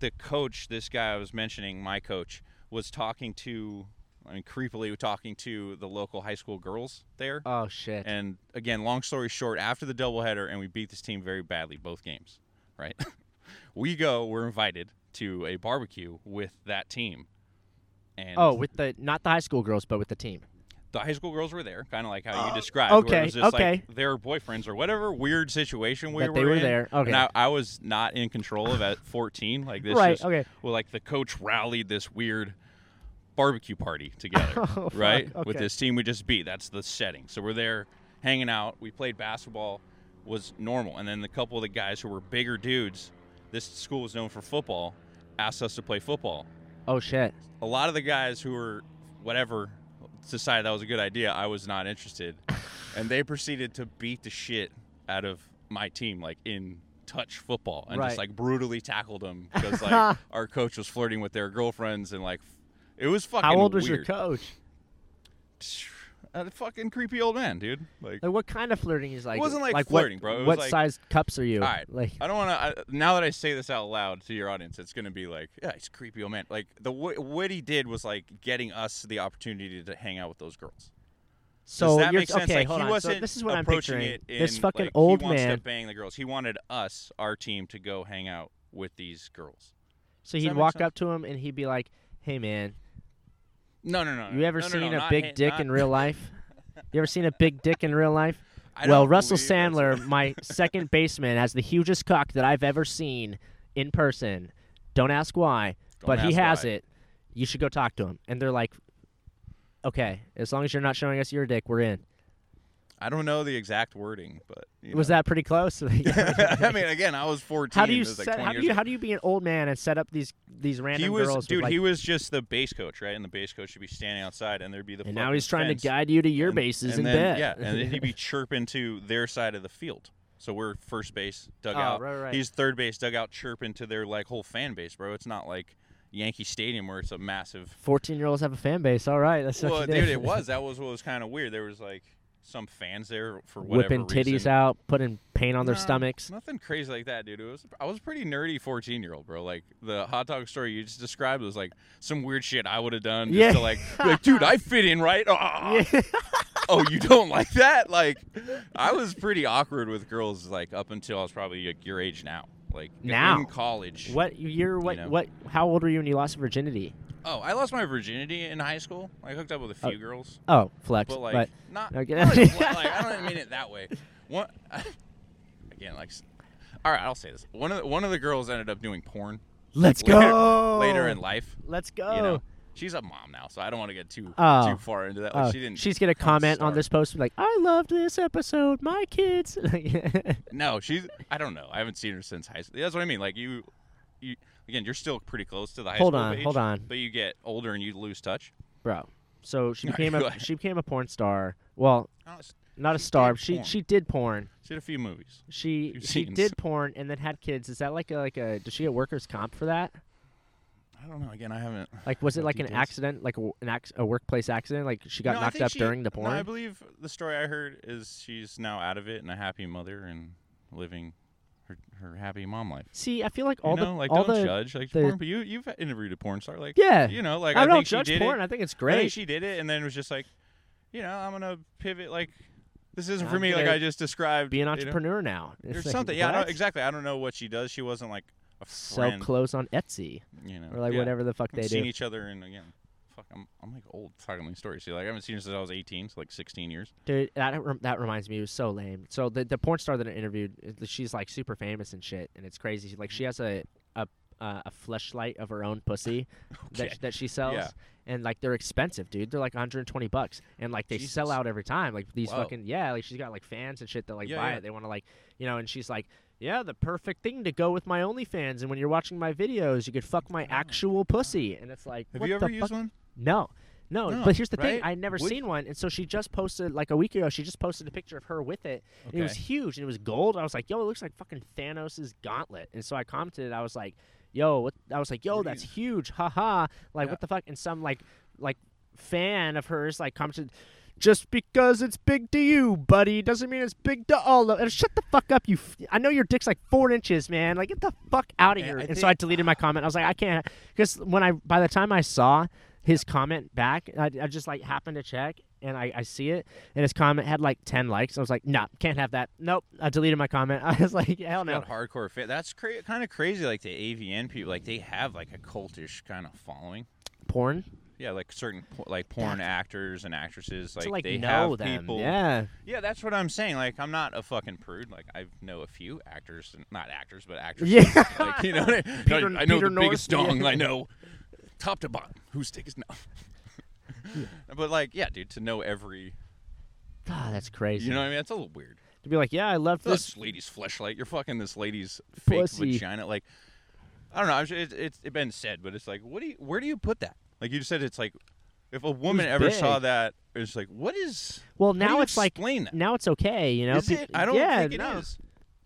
[SPEAKER 2] the coach, this guy I was mentioning, my coach, was talking to, I mean, creepily talking to the local high school girls there.
[SPEAKER 1] Oh shit.
[SPEAKER 2] And again, long story short, after the doubleheader, and we beat this team very badly, both games, right? <laughs> we go, we're invited to a barbecue with that team. And
[SPEAKER 1] oh, with the not the high school girls, but with the team.
[SPEAKER 2] the high school girls were there, kind of like how you uh, described.
[SPEAKER 1] okay,
[SPEAKER 2] where it was just
[SPEAKER 1] okay.
[SPEAKER 2] Like their boyfriends or whatever weird situation we
[SPEAKER 1] That
[SPEAKER 2] were
[SPEAKER 1] they were
[SPEAKER 2] in.
[SPEAKER 1] there, okay.
[SPEAKER 2] And I, I was not in control of at 14. Like this
[SPEAKER 1] Right,
[SPEAKER 2] just-
[SPEAKER 1] okay.
[SPEAKER 2] Well, like the coach rallied this weird barbecue party together, <laughs>
[SPEAKER 1] Oh,
[SPEAKER 2] right? With this team we just beat. That's the setting. So we're there hanging out. We played basketball, was normal. And then the couple of the guys who were bigger dudes, this school was known for football, asked us to play football
[SPEAKER 1] Oh shit.
[SPEAKER 2] a lot of the guys who were whatever decided that was a good idea. I was not interested, <laughs> and they proceeded to beat the shit out of my team, like in touch football, and
[SPEAKER 1] Right.
[SPEAKER 2] just like brutally tackled them <laughs> because like our coach was flirting with their girlfriends, and like it was fucking.
[SPEAKER 1] How old was your coach?
[SPEAKER 2] A fucking creepy old man, dude. Like,
[SPEAKER 1] Like what kind of flirting is like?
[SPEAKER 2] It wasn't like
[SPEAKER 1] what-
[SPEAKER 2] flirting, bro. It was
[SPEAKER 1] what
[SPEAKER 2] like-
[SPEAKER 1] size cups are you?
[SPEAKER 2] All right.
[SPEAKER 1] Like
[SPEAKER 2] I don't want to. Now that I say this out loud to your audience, it's gonna be like, yeah, he's a creepy old man. Like the wh- what he did was like getting us the opportunity to hang out with those girls.
[SPEAKER 1] so
[SPEAKER 2] that
[SPEAKER 1] you're
[SPEAKER 2] make sense?
[SPEAKER 1] okay.
[SPEAKER 2] Like,
[SPEAKER 1] hold
[SPEAKER 2] he
[SPEAKER 1] on. So
[SPEAKER 2] wasn't
[SPEAKER 1] this is what I'm
[SPEAKER 2] approaching
[SPEAKER 1] picturing.
[SPEAKER 2] it
[SPEAKER 1] this fucking
[SPEAKER 2] like,
[SPEAKER 1] old
[SPEAKER 2] he wants
[SPEAKER 1] man.
[SPEAKER 2] to bang the girls. He wanted us, our team, to go hang out with these girls.
[SPEAKER 1] So
[SPEAKER 2] Does
[SPEAKER 1] he'd walk
[SPEAKER 2] sense?
[SPEAKER 1] up to him and he'd be like, "Hey man,
[SPEAKER 2] No, no, no.
[SPEAKER 1] you ever
[SPEAKER 2] no, no,
[SPEAKER 1] seen
[SPEAKER 2] no,
[SPEAKER 1] a big
[SPEAKER 2] ha-
[SPEAKER 1] dick
[SPEAKER 2] not-
[SPEAKER 1] in real life? <laughs> You ever seen a big dick in real life?" Well, Russell Sandler, my <laughs> second baseman, has the hugest cock that I've ever seen in person. Don't ask why,
[SPEAKER 2] Don't
[SPEAKER 1] but he has
[SPEAKER 2] why.
[SPEAKER 1] it. You should go talk to him. And they're like, "Okay, as long as you're not showing us your dick, we're in."
[SPEAKER 2] I don't know the exact wording, but you
[SPEAKER 1] Was that pretty close? <laughs> <laughs>
[SPEAKER 2] I mean, again, I was 14.
[SPEAKER 1] how do you
[SPEAKER 2] like
[SPEAKER 1] set,
[SPEAKER 2] 20
[SPEAKER 1] how do you
[SPEAKER 2] ago.
[SPEAKER 1] how do you be an old man and set up these these random
[SPEAKER 2] he was,
[SPEAKER 1] girls?
[SPEAKER 2] dude.
[SPEAKER 1] like,
[SPEAKER 2] he was just the base coach, right? And the base coach should be standing outside, and there'd be the.
[SPEAKER 1] and now he's trying
[SPEAKER 2] fence.
[SPEAKER 1] to guide you to your
[SPEAKER 2] and,
[SPEAKER 1] bases
[SPEAKER 2] and
[SPEAKER 1] in
[SPEAKER 2] then. Yeah, and then he'd be <laughs> chirping to their side of the field. So we're first base, dugout.
[SPEAKER 1] Oh, right, right.
[SPEAKER 2] He's third base, dugout, chirping to their like whole fan base, bro. It's not like Yankee Stadium where it's a massive.
[SPEAKER 1] Fourteen year olds have a fan base. All right, that's what
[SPEAKER 2] Well, dude, it was. That was what was kind of weird. There was like some fans there for whatever
[SPEAKER 1] whipping titties
[SPEAKER 2] reason.
[SPEAKER 1] out, putting paint on their
[SPEAKER 2] No,
[SPEAKER 1] stomachs.
[SPEAKER 2] Nothing crazy like that, dude. It was I was a pretty nerdy 14 year old, bro. Like the hot dog story you just described was like some weird shit I would have done just
[SPEAKER 1] Yeah.
[SPEAKER 2] to like, like, dude, I <laughs> fit in, right? Ah.
[SPEAKER 1] Yeah. <laughs>
[SPEAKER 2] oh, you don't like that? Like, I was pretty awkward with girls, like up until I was probably like your age now, like
[SPEAKER 1] Now?
[SPEAKER 2] in college.
[SPEAKER 1] What year? What?
[SPEAKER 2] know.
[SPEAKER 1] What? How old were you when you lost virginity?
[SPEAKER 2] Oh, I lost my virginity in high school. I hooked up with a oh. few
[SPEAKER 1] Oh,
[SPEAKER 2] girls,
[SPEAKER 1] Oh, flex.
[SPEAKER 2] but like
[SPEAKER 1] but
[SPEAKER 2] not. Not <laughs> like, like, I don't mean it that way. One <laughs> again, like. All right, I'll say this. One of the, one of the girls ended up doing porn
[SPEAKER 1] let's <laughs>
[SPEAKER 2] later,
[SPEAKER 1] go
[SPEAKER 2] later in life.
[SPEAKER 1] Let's go.
[SPEAKER 2] You know, she's a mom now, so I don't want to get too
[SPEAKER 1] Oh.
[SPEAKER 2] too far into that. Like,
[SPEAKER 1] Oh,
[SPEAKER 2] she didn't.
[SPEAKER 1] she's gonna comment on this post be like, "I loved this episode. My kids."
[SPEAKER 2] No, she's. I don't know. I haven't seen her since high school. That's what I mean. Like you, you again. You're still pretty close to the high
[SPEAKER 1] Hold
[SPEAKER 2] school
[SPEAKER 1] on,
[SPEAKER 2] age,
[SPEAKER 1] hold on.
[SPEAKER 2] But you get older and you lose touch.
[SPEAKER 1] Bro, so she <laughs> became a she became a porn star. Well,
[SPEAKER 2] Oh,
[SPEAKER 1] not a star. She
[SPEAKER 2] porn.
[SPEAKER 1] she did porn.
[SPEAKER 2] She did a few movies.
[SPEAKER 1] She she did porn and then had kids. Is that like a like a? Does she get workers comp for that?
[SPEAKER 2] I don't know. Again, I haven't.
[SPEAKER 1] Like, was it like an accident, like a, an ac- a workplace accident? Like she got
[SPEAKER 2] No,
[SPEAKER 1] knocked up
[SPEAKER 2] she-
[SPEAKER 1] during the
[SPEAKER 2] No,
[SPEAKER 1] porn?
[SPEAKER 2] I believe the story I heard is she's now out of it and a happy mother and living her her happy mom life.
[SPEAKER 1] See, I feel like all
[SPEAKER 2] you know,
[SPEAKER 1] the
[SPEAKER 2] like
[SPEAKER 1] all
[SPEAKER 2] don't
[SPEAKER 1] the
[SPEAKER 2] judge. Like
[SPEAKER 1] the-
[SPEAKER 2] porn, but you you've interviewed a porn star, like
[SPEAKER 1] yeah.
[SPEAKER 2] you know, like
[SPEAKER 1] I,
[SPEAKER 2] I,
[SPEAKER 1] don't
[SPEAKER 2] think
[SPEAKER 1] judge
[SPEAKER 2] she did
[SPEAKER 1] porn.
[SPEAKER 2] it.
[SPEAKER 1] I think it's
[SPEAKER 2] I
[SPEAKER 1] great.
[SPEAKER 2] think she did it, and then it was just like, you know, I'm gonna pivot. Like, this isn't for
[SPEAKER 1] I'm
[SPEAKER 2] me. Like I just described.
[SPEAKER 1] Be an
[SPEAKER 2] you know?
[SPEAKER 1] entrepreneur now.
[SPEAKER 2] Or
[SPEAKER 1] It's like,
[SPEAKER 2] something. Yeah, I don't, exactly. I don't know what she does. She wasn't like a
[SPEAKER 1] Sell
[SPEAKER 2] friend.
[SPEAKER 1] clothes on Etsy
[SPEAKER 2] you know,
[SPEAKER 1] or like
[SPEAKER 2] yeah.
[SPEAKER 1] whatever the fuck
[SPEAKER 2] We've
[SPEAKER 1] they
[SPEAKER 2] seen
[SPEAKER 1] do.
[SPEAKER 2] each other, and again, fuck, I'm I'm like old talking these stories. See, like I haven't seen her since I was 18, so like 16 years.
[SPEAKER 1] Dude, that rem- that reminds me, it was so lame. So the the porn star that I interviewed, uh, she's like super famous and shit, and it's crazy. Like she has a a uh, a fleshlight of her own pussy <laughs>
[SPEAKER 2] Okay.
[SPEAKER 1] that that she sells,
[SPEAKER 2] Yeah.
[SPEAKER 1] and like they're expensive, dude. They're like 120 bucks, and like they sell out every time. Like these
[SPEAKER 2] Whoa.
[SPEAKER 1] fucking yeah, like she's got like fans and shit that like
[SPEAKER 2] Yeah,
[SPEAKER 1] buy
[SPEAKER 2] yeah.
[SPEAKER 1] it. They want to like you know, and she's like. Yeah, the perfect thing to go with my OnlyFans, and when you're watching my videos, you could fuck my actual pussy, and it's like,
[SPEAKER 2] Have
[SPEAKER 1] what
[SPEAKER 2] you ever
[SPEAKER 1] the
[SPEAKER 2] used
[SPEAKER 1] fuck?
[SPEAKER 2] one?
[SPEAKER 1] No. No,
[SPEAKER 2] No,
[SPEAKER 1] but here's the thing. I'd never
[SPEAKER 2] Would-
[SPEAKER 1] seen one, and so she just posted like a week ago. She just posted a picture of her with it. and it was huge, and it was gold. I was like, "Yo, it looks like fucking Thanos' gauntlet." And so I commented. I was like, "Yo, what?" I was like, "Yo, that's huge, haha!" Like,
[SPEAKER 2] Yeah.
[SPEAKER 1] what the fuck? And some like like fan of hers like commented. Just because it's big to you, buddy, doesn't mean it's big to all of. And shut the fuck up, you. F- I know your dick's like four inches, man. Like, get the fuck out of here.
[SPEAKER 2] I
[SPEAKER 1] and so I deleted my comment. I was like, I can't, because when I, by the time I saw his comment back, I, I just like happened to check and I, I see it, and his comment had like ten likes. I was like, nah, can't have that. Nope, I deleted my comment. <laughs> I was like, hell no.
[SPEAKER 2] Got hardcore fit. That's cra- kind of crazy. Like the AVN people, like they have like a cultish kind of following.
[SPEAKER 1] Porn
[SPEAKER 2] Yeah, like certain po- like porn actors and actresses, like,
[SPEAKER 1] to like
[SPEAKER 2] they
[SPEAKER 1] know
[SPEAKER 2] have
[SPEAKER 1] them.
[SPEAKER 2] people.
[SPEAKER 1] Yeah,
[SPEAKER 2] Yeah, that's what I'm saying. Like I'm not a fucking prude. Like I know a few actors, and not actors, but actresses.
[SPEAKER 1] Yeah.
[SPEAKER 2] like you know, <laughs> what I,
[SPEAKER 1] Peter-
[SPEAKER 2] I know
[SPEAKER 1] Peter
[SPEAKER 2] the biggest dong.
[SPEAKER 1] yeah.
[SPEAKER 2] I know top to bottom. Whose dick is no. but like, yeah, dude, to know every,
[SPEAKER 1] Ah, that's crazy.
[SPEAKER 2] you know, what I mean, that's a little weird.
[SPEAKER 1] to be like, yeah, I love this.
[SPEAKER 2] This lady's fleshlight. You're fucking this lady's fake vagina. Like, I don't know. It's it's it been said, but it's like, what do you? Where do you put that? Like you just said, it's like, if a woman ever saw
[SPEAKER 1] big.
[SPEAKER 2] that, it's like, what is?
[SPEAKER 1] Well, now it's like
[SPEAKER 2] that.
[SPEAKER 1] now it's okay. You know,
[SPEAKER 2] Is it? I don't
[SPEAKER 1] yeah,
[SPEAKER 2] think it
[SPEAKER 1] no.
[SPEAKER 2] is.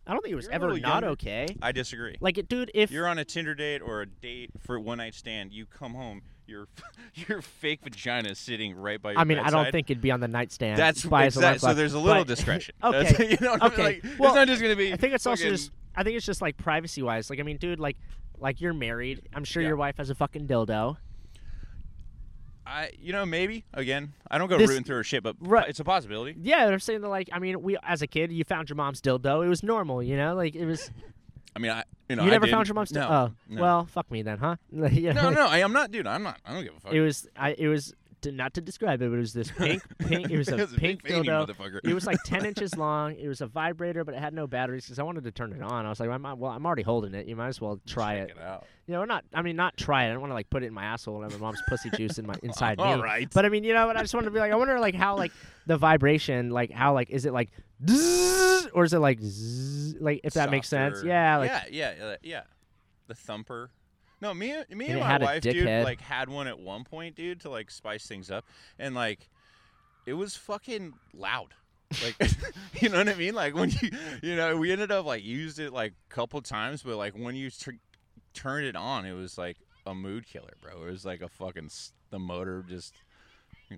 [SPEAKER 1] I don't think it was
[SPEAKER 2] You're a
[SPEAKER 1] ever
[SPEAKER 2] little
[SPEAKER 1] not
[SPEAKER 2] younger.
[SPEAKER 1] okay.
[SPEAKER 2] I disagree.
[SPEAKER 1] Like, it, dude, if
[SPEAKER 2] You're on a Tinder date or a date for one night stand. You come home, your <laughs> your fake vagina is sitting right by your
[SPEAKER 1] I mean, I don't
[SPEAKER 2] bedside.
[SPEAKER 1] think it'd be on the nightstand.
[SPEAKER 2] that's
[SPEAKER 1] by his alarm
[SPEAKER 2] exact, so.
[SPEAKER 1] clock,
[SPEAKER 2] There's a little
[SPEAKER 1] but- <laughs>
[SPEAKER 2] discretion.
[SPEAKER 1] Okay,
[SPEAKER 2] That's- <laughs> you know what I mean?
[SPEAKER 1] okay.
[SPEAKER 2] Like,
[SPEAKER 1] Well,
[SPEAKER 2] it's not just gonna be.
[SPEAKER 1] I think it's also
[SPEAKER 2] fucking-
[SPEAKER 1] just. I think it's just like privacy wise. Like, I mean, dude, like, like you're married. I'm sure
[SPEAKER 2] Yeah.
[SPEAKER 1] your wife has a fucking dildo.
[SPEAKER 2] I, you know, maybe again. I don't go
[SPEAKER 1] This-
[SPEAKER 2] rooting through her shit, but
[SPEAKER 1] Right.
[SPEAKER 2] it's a possibility.
[SPEAKER 1] Yeah, I'm saying that. Like, I mean, we as a kid, you found your mom's dildo. It was normal, you know. Like, it was. <laughs>
[SPEAKER 2] I mean, I, you know,
[SPEAKER 1] you never found your mom's dildo.
[SPEAKER 2] No,
[SPEAKER 1] oh,
[SPEAKER 2] no.
[SPEAKER 1] well, fuck me then, huh? You <laughs> know,
[SPEAKER 2] no, no, <laughs> I am not, dude. I'm not. I don't give a fuck.
[SPEAKER 1] It was. I. It was to, not to describe it, but it was this <laughs> pink, pink. It was a
[SPEAKER 2] It's
[SPEAKER 1] pink
[SPEAKER 2] big veiny
[SPEAKER 1] dildo. It was like 10 <laughs> inches long. It was a vibrator, but it had no batteries because I wanted to turn it on. I was like, I'm, well, I'm already holding it. You might as well try
[SPEAKER 2] Check
[SPEAKER 1] it.
[SPEAKER 2] it out.
[SPEAKER 1] You know, not. I mean, not try it. I don't want to like put it in my asshole and have my mom's pussy juice in my <laughs> inside me.
[SPEAKER 2] All right.
[SPEAKER 1] But I mean, you know, what? I just wanted to be like, I wonder like how like the vibration, like how like is it like, or is it like, zzz, like if that makes sense? Yeah, like
[SPEAKER 2] yeah, yeah, yeah. The thumper. No, me, me
[SPEAKER 1] And
[SPEAKER 2] and, my wife, dude, like had one at one point, dude, to like spice things up, and like, it was fucking loud. Like, <laughs> you know what I mean? Like when you, you know, we ended up like used it like a couple times, but like when you tr- turned it on, it was like a mood killer, bro. It was like a fucking s- the motor just.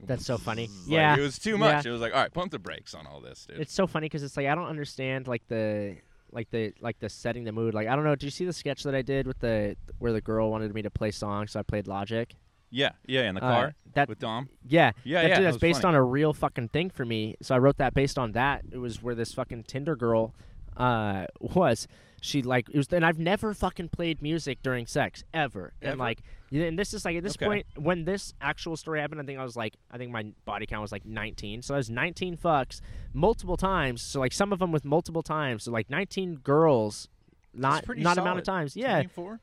[SPEAKER 1] That's so funny.
[SPEAKER 2] Like,
[SPEAKER 1] Yeah.
[SPEAKER 2] it was too much.
[SPEAKER 1] Yeah.
[SPEAKER 2] It was like, all right, pump the brakes on all this, dude.
[SPEAKER 1] it's so funny because it's like I don't understand like the like the like the setting the mood. Like I don't know. Did you see the sketch that I did with the where the girl wanted me to play songs, so I played Logic?
[SPEAKER 2] yeah, yeah, in the
[SPEAKER 1] Uh,
[SPEAKER 2] car
[SPEAKER 1] that
[SPEAKER 2] with Dom.
[SPEAKER 1] yeah,
[SPEAKER 2] Yeah,
[SPEAKER 1] that,
[SPEAKER 2] yeah,
[SPEAKER 1] dude,
[SPEAKER 2] that
[SPEAKER 1] that's
[SPEAKER 2] was
[SPEAKER 1] based
[SPEAKER 2] funny.
[SPEAKER 1] on a real fucking thing for me. So I wrote that based on that. It was where this fucking Tinder girl uh <laughs> was. She like it was and I've never fucking played music during sex ever. And like and this is like at this
[SPEAKER 2] Okay.
[SPEAKER 1] point when this actual story happened, I think I was like I think my body count was like 19. So I was 19 fucks multiple times. So like some of them with multiple times. So like 19 girls not not amount of times. Yeah.
[SPEAKER 2] 24?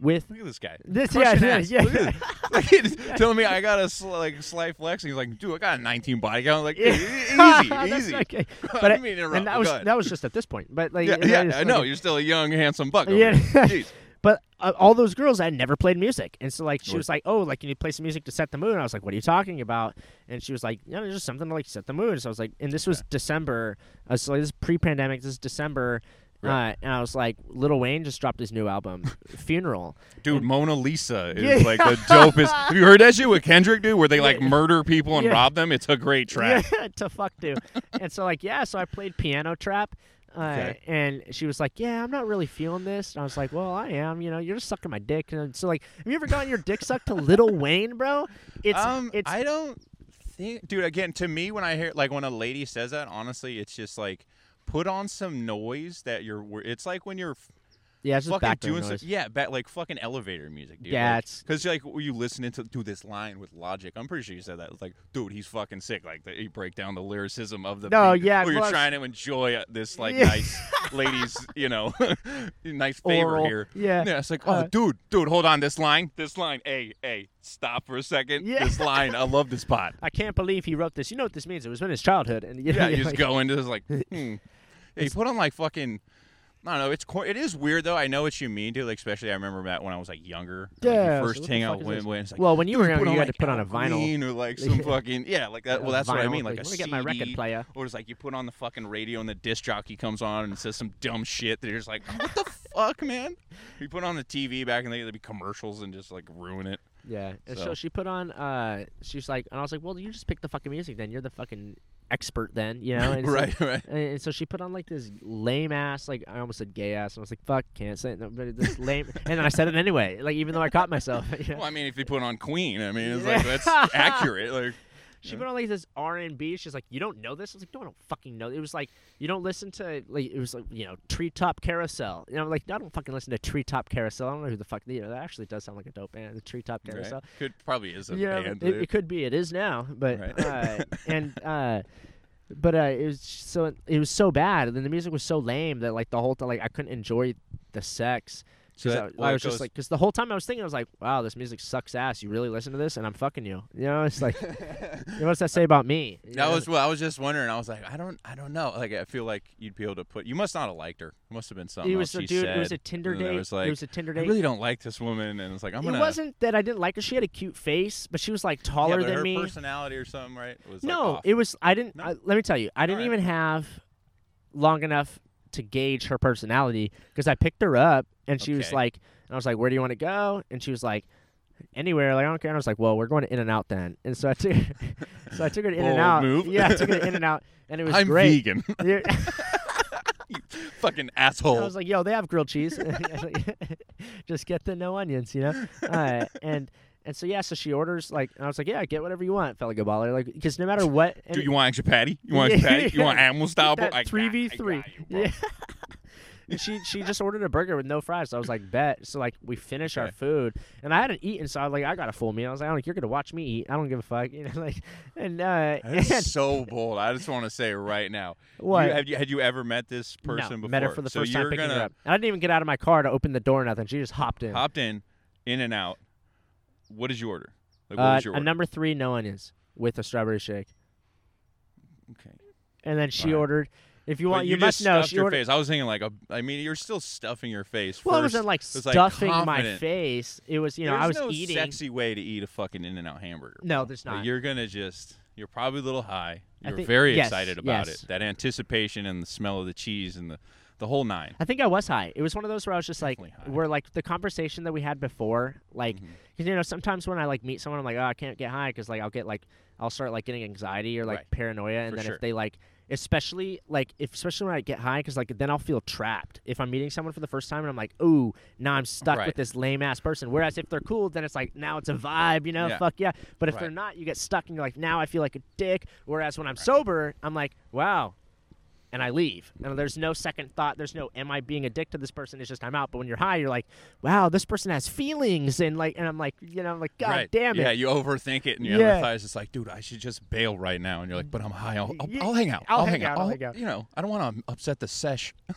[SPEAKER 1] With
[SPEAKER 2] Look at this guy.
[SPEAKER 1] This- yeah,
[SPEAKER 2] Crushing
[SPEAKER 1] yeah,
[SPEAKER 2] ass.
[SPEAKER 1] yeah,
[SPEAKER 2] Look at <laughs>
[SPEAKER 1] yeah.
[SPEAKER 2] this. Like, he's telling me I got a sl- like slight flex, and he's like, "Dude, I got a 19 body count." I'm like,
[SPEAKER 1] Yeah.
[SPEAKER 2] "E- <laughs> easy, easy.
[SPEAKER 1] okay. But <laughs> I-
[SPEAKER 2] mean
[SPEAKER 1] and that was that was just at this point. But like
[SPEAKER 2] yeah, yeah, I know.
[SPEAKER 1] fucking-
[SPEAKER 2] You're still a young, handsome buck.
[SPEAKER 1] Yeah. But uh, all those girls had never played music, and so like she was like, "Oh, like can you play some music to set the mood?" And I was like, "What are you talking about?" And she was like, "You know, just something to like set the mood." So I was like, and this was December, uh, so like, this is pre-pandemic. This is December,
[SPEAKER 2] Right.
[SPEAKER 1] uh, and I was like, Lil Wayne just dropped his new album, <laughs> Funeral.
[SPEAKER 2] Dude, Mona Lisa is
[SPEAKER 1] Yeah.
[SPEAKER 2] like the dopest. <laughs> Have you heard that shit with Kendrick, dude? Where they like
[SPEAKER 1] Yeah.
[SPEAKER 2] murder people and
[SPEAKER 1] Yeah.
[SPEAKER 2] rob them? It's a great track.
[SPEAKER 1] Yeah, <laughs> to fuck do. and so like yeah, so I played piano trap. Uh,
[SPEAKER 2] Okay.
[SPEAKER 1] And she was like, "Yeah, I'm not really feeling this." And I was like, "Well, I am. You know, you're just sucking my dick." And so, like, have you ever gotten your dick sucked to Lil Wayne, bro? It's
[SPEAKER 2] um,
[SPEAKER 1] it's
[SPEAKER 2] I don't think, dude. Again, to me, when I hear like when a lady says that, honestly, it's just like put on some noise that you're. It's like when you're
[SPEAKER 1] yeah, it's just
[SPEAKER 2] fucking
[SPEAKER 1] background
[SPEAKER 2] doing
[SPEAKER 1] noise.
[SPEAKER 2] some, yeah, ba- like fucking elevator music, dude.
[SPEAKER 1] Yeah,
[SPEAKER 2] like,
[SPEAKER 1] it's-
[SPEAKER 2] because like you listening to do this line with Logic. I'm pretty sure you said that. It's like, dude, he's fucking sick. Like you break down the lyricism of the.
[SPEAKER 1] No,
[SPEAKER 2] beat,
[SPEAKER 1] yeah,
[SPEAKER 2] Or you're trying to enjoy uh, this <laughs> like
[SPEAKER 1] Yeah.
[SPEAKER 2] nice ladies, you know, <laughs> nice favor
[SPEAKER 1] Oral,
[SPEAKER 2] here.
[SPEAKER 1] yeah.
[SPEAKER 2] Yeah, it's like, oh,
[SPEAKER 1] Uh,
[SPEAKER 2] dude, dude, hold on. This line, this line. Hey, hey, stop for a second.
[SPEAKER 1] Yeah.
[SPEAKER 2] This line, I love this pot. <laughs>
[SPEAKER 1] I can't believe he wrote this. You know what this means? It was in his childhood, and you know,
[SPEAKER 2] Yeah, you just
[SPEAKER 1] like-
[SPEAKER 2] go into this like, hmm. Put on like fucking. I don't know. It's cor- it is weird though. I know what you mean, dude. Like, especially I remember that when I was like younger. like, you
[SPEAKER 1] Yeah, so
[SPEAKER 2] first hang out when, when it's like.
[SPEAKER 1] Well, when you were younger, you had
[SPEAKER 2] like
[SPEAKER 1] to put on a vinyl.
[SPEAKER 2] Or like <laughs> some
[SPEAKER 1] Yeah.
[SPEAKER 2] fucking yeah, like that. Well, that's what I mean. Like,
[SPEAKER 1] like,
[SPEAKER 2] a
[SPEAKER 1] me get my record
[SPEAKER 2] CD,
[SPEAKER 1] player.
[SPEAKER 2] Or it's like you put on the fucking radio and the disc jockey comes on and says some dumb shit that you're just like, what the <laughs> fuck, man? You put on the TV back in the day, there'd be commercials and just like ruin it.
[SPEAKER 1] Yeah, so.
[SPEAKER 2] So-
[SPEAKER 1] she put on. uh She's like, and I was like, "Well, you just pick the fucking music, then. You're the fucking expert, then. You know." <laughs> And so-
[SPEAKER 2] right, right.
[SPEAKER 1] And, so she put on like this lame ass, like I almost said gay ass, and I was like, "Fuck, can't say it." No, but this lame, <laughs> and then I said it anyway, like even though I caught myself. <laughs> you know?
[SPEAKER 2] Well, I mean, if you put on Queen, I mean, it's like that's accurate. Like,
[SPEAKER 1] She put on like this R and B. She's like, "You don't know this?" I was like, "No, I don't fucking know." It was like you don't listen to like it was like you know Treetop Carousel. You know, I'm like I don't fucking listen to Treetop Carousel. I don't know who the fuck. You know, that actually does sound like a dope band, the Treetop
[SPEAKER 2] right?
[SPEAKER 1] Carousel.
[SPEAKER 2] could probably is a
[SPEAKER 1] Yeah,
[SPEAKER 2] band.
[SPEAKER 1] it, it could be. It is now, but
[SPEAKER 2] Right.
[SPEAKER 1] uh, and <laughs> uh, but uh, it was so it was so bad, and then the music was so lame that like the whole time, like I couldn't enjoy the sex.
[SPEAKER 2] So
[SPEAKER 1] 'Cause
[SPEAKER 2] that-
[SPEAKER 1] I,
[SPEAKER 2] well,
[SPEAKER 1] I
[SPEAKER 2] it
[SPEAKER 1] was just like, because the whole time I was thinking, I was like, wow, this music sucks ass. You really listen to this, and I'm fucking you. You know, it's like, <laughs> what does that say about me? You
[SPEAKER 2] That
[SPEAKER 1] know?
[SPEAKER 2] was well. I was just wondering. I was like, I don't, I don't know. Like, I feel like you'd be able to put. You must not have liked her. It must have been something
[SPEAKER 1] It was
[SPEAKER 2] else
[SPEAKER 1] a
[SPEAKER 2] she
[SPEAKER 1] dude.
[SPEAKER 2] said.
[SPEAKER 1] It was a Tinder
[SPEAKER 2] and I
[SPEAKER 1] date.
[SPEAKER 2] was like,
[SPEAKER 1] it was a Tinder date.
[SPEAKER 2] I really don't like this woman, and it's like I'm
[SPEAKER 1] it
[SPEAKER 2] gonna.
[SPEAKER 1] wasn't that I didn't like her. She had a cute face, but she was like taller
[SPEAKER 2] but
[SPEAKER 1] than
[SPEAKER 2] her
[SPEAKER 1] me.
[SPEAKER 2] personality or something, right? Was like,
[SPEAKER 1] No,
[SPEAKER 2] off.
[SPEAKER 1] it was. I didn't.
[SPEAKER 2] No?
[SPEAKER 1] I, let me tell you, I didn't
[SPEAKER 2] Alright.
[SPEAKER 1] even have long enough to gauge her personality because I picked her up and she was like, and I was like, "Where do you want to go?" And she was like, "Anywhere." Like I don't care. And I was like, "Well, we're going to In and Out then." And so I took, <laughs> so I took her to In and Out.
[SPEAKER 2] move.
[SPEAKER 1] Yeah, I took her <laughs> to In and Out, and it was
[SPEAKER 2] I'm
[SPEAKER 1] great.
[SPEAKER 2] vegan. <laughs> Fucking
[SPEAKER 1] I was like, "Yo, they have grilled cheese. Just get the no onions, you know." Uh, and and so yeah, so she orders like, and I was like, "Yeah, get whatever you want, fella go baller." Like, because no matter what,
[SPEAKER 2] Do you want extra patty? You want extra patty? You want animal style?
[SPEAKER 1] three v three.
[SPEAKER 2] got you, bro.
[SPEAKER 1] Yeah. And she she just ordered a burger with no fries. So I was like, bet. So like we finish our food, and I hadn't eaten, so I was like, I got a full meal. I was like, you're gonna watch me eat. I don't give a fuck. You know, <laughs> like, and uh, and
[SPEAKER 2] so bold. I just want to say right now. you-
[SPEAKER 1] what?
[SPEAKER 2] have you had you ever met this person
[SPEAKER 1] no,
[SPEAKER 2] before?
[SPEAKER 1] met her for the
[SPEAKER 2] so
[SPEAKER 1] first time
[SPEAKER 2] you're
[SPEAKER 1] picking
[SPEAKER 2] gonna
[SPEAKER 1] her up. And I didn't even get out of my car to open the door. or Nothing. She just hopped in.
[SPEAKER 2] hopped in, in and out. What did you order? Like what
[SPEAKER 1] uh,
[SPEAKER 2] was your
[SPEAKER 1] a
[SPEAKER 2] order?
[SPEAKER 1] number three, no onions with a strawberry shake.
[SPEAKER 2] okay.
[SPEAKER 1] And then she
[SPEAKER 2] Alright.
[SPEAKER 1] ordered. If you
[SPEAKER 2] But
[SPEAKER 1] want,
[SPEAKER 2] you,
[SPEAKER 1] must know
[SPEAKER 2] stuffed your face. I was thinking like a. I mean, you're still stuffing your face.
[SPEAKER 1] Well, it wasn't like
[SPEAKER 2] was, like,
[SPEAKER 1] stuffing my
[SPEAKER 2] confident.
[SPEAKER 1] face. It was, you know, I was
[SPEAKER 2] no
[SPEAKER 1] eating.
[SPEAKER 2] sexy way to eat a fucking In and Out hamburger.
[SPEAKER 1] No, there's
[SPEAKER 2] Like,
[SPEAKER 1] not.
[SPEAKER 2] you're gonna just. You're probably a little high.
[SPEAKER 1] I
[SPEAKER 2] You're
[SPEAKER 1] think-
[SPEAKER 2] very
[SPEAKER 1] yes,
[SPEAKER 2] excited about
[SPEAKER 1] yes.
[SPEAKER 2] it. That anticipation and the smell of the cheese and the the whole nine.
[SPEAKER 1] I think I was high. It was one of those where I was just like,
[SPEAKER 2] Definitely high.
[SPEAKER 1] where like the conversation that we had before, like,
[SPEAKER 2] Mhm.
[SPEAKER 1] 'cause, you know, sometimes when I like meet someone, I'm like, oh, I can't get high because like I'll get like I'll start like getting anxiety or like
[SPEAKER 2] Right.
[SPEAKER 1] paranoia, and
[SPEAKER 2] For
[SPEAKER 1] then
[SPEAKER 2] sure.
[SPEAKER 1] if they like, especially like if especially when I get high, because like then I'll feel trapped if I'm meeting someone for the first time and I'm like, ooh, now I'm stuck
[SPEAKER 2] Right.
[SPEAKER 1] with this lame ass person. Whereas if they're cool, then it's like now it's a vibe, you know,
[SPEAKER 2] Yeah.
[SPEAKER 1] fuck yeah. But if they're not, you get stuck and you're like, now I feel like a dick. Whereas when I'm sober, I'm like, wow. And I leave. And there's no second thought. There's no, am I being a dick to this person? It's just I'm out. But when you're high, you're like, wow, this person has feelings. And like, and I'm like, you know, I'm like, God
[SPEAKER 2] right.
[SPEAKER 1] damn it.
[SPEAKER 2] Yeah, you overthink it and you
[SPEAKER 1] Yeah.
[SPEAKER 2] empathize. It's like, dude, I should just bail right now. And you're like, but I'm high. I'll, I'll, I'll hang out.
[SPEAKER 1] I'll
[SPEAKER 2] hang
[SPEAKER 1] hang out, I'll
[SPEAKER 2] I'll-
[SPEAKER 1] hang out.
[SPEAKER 2] You know, I don't want to upset the sesh. <laughs>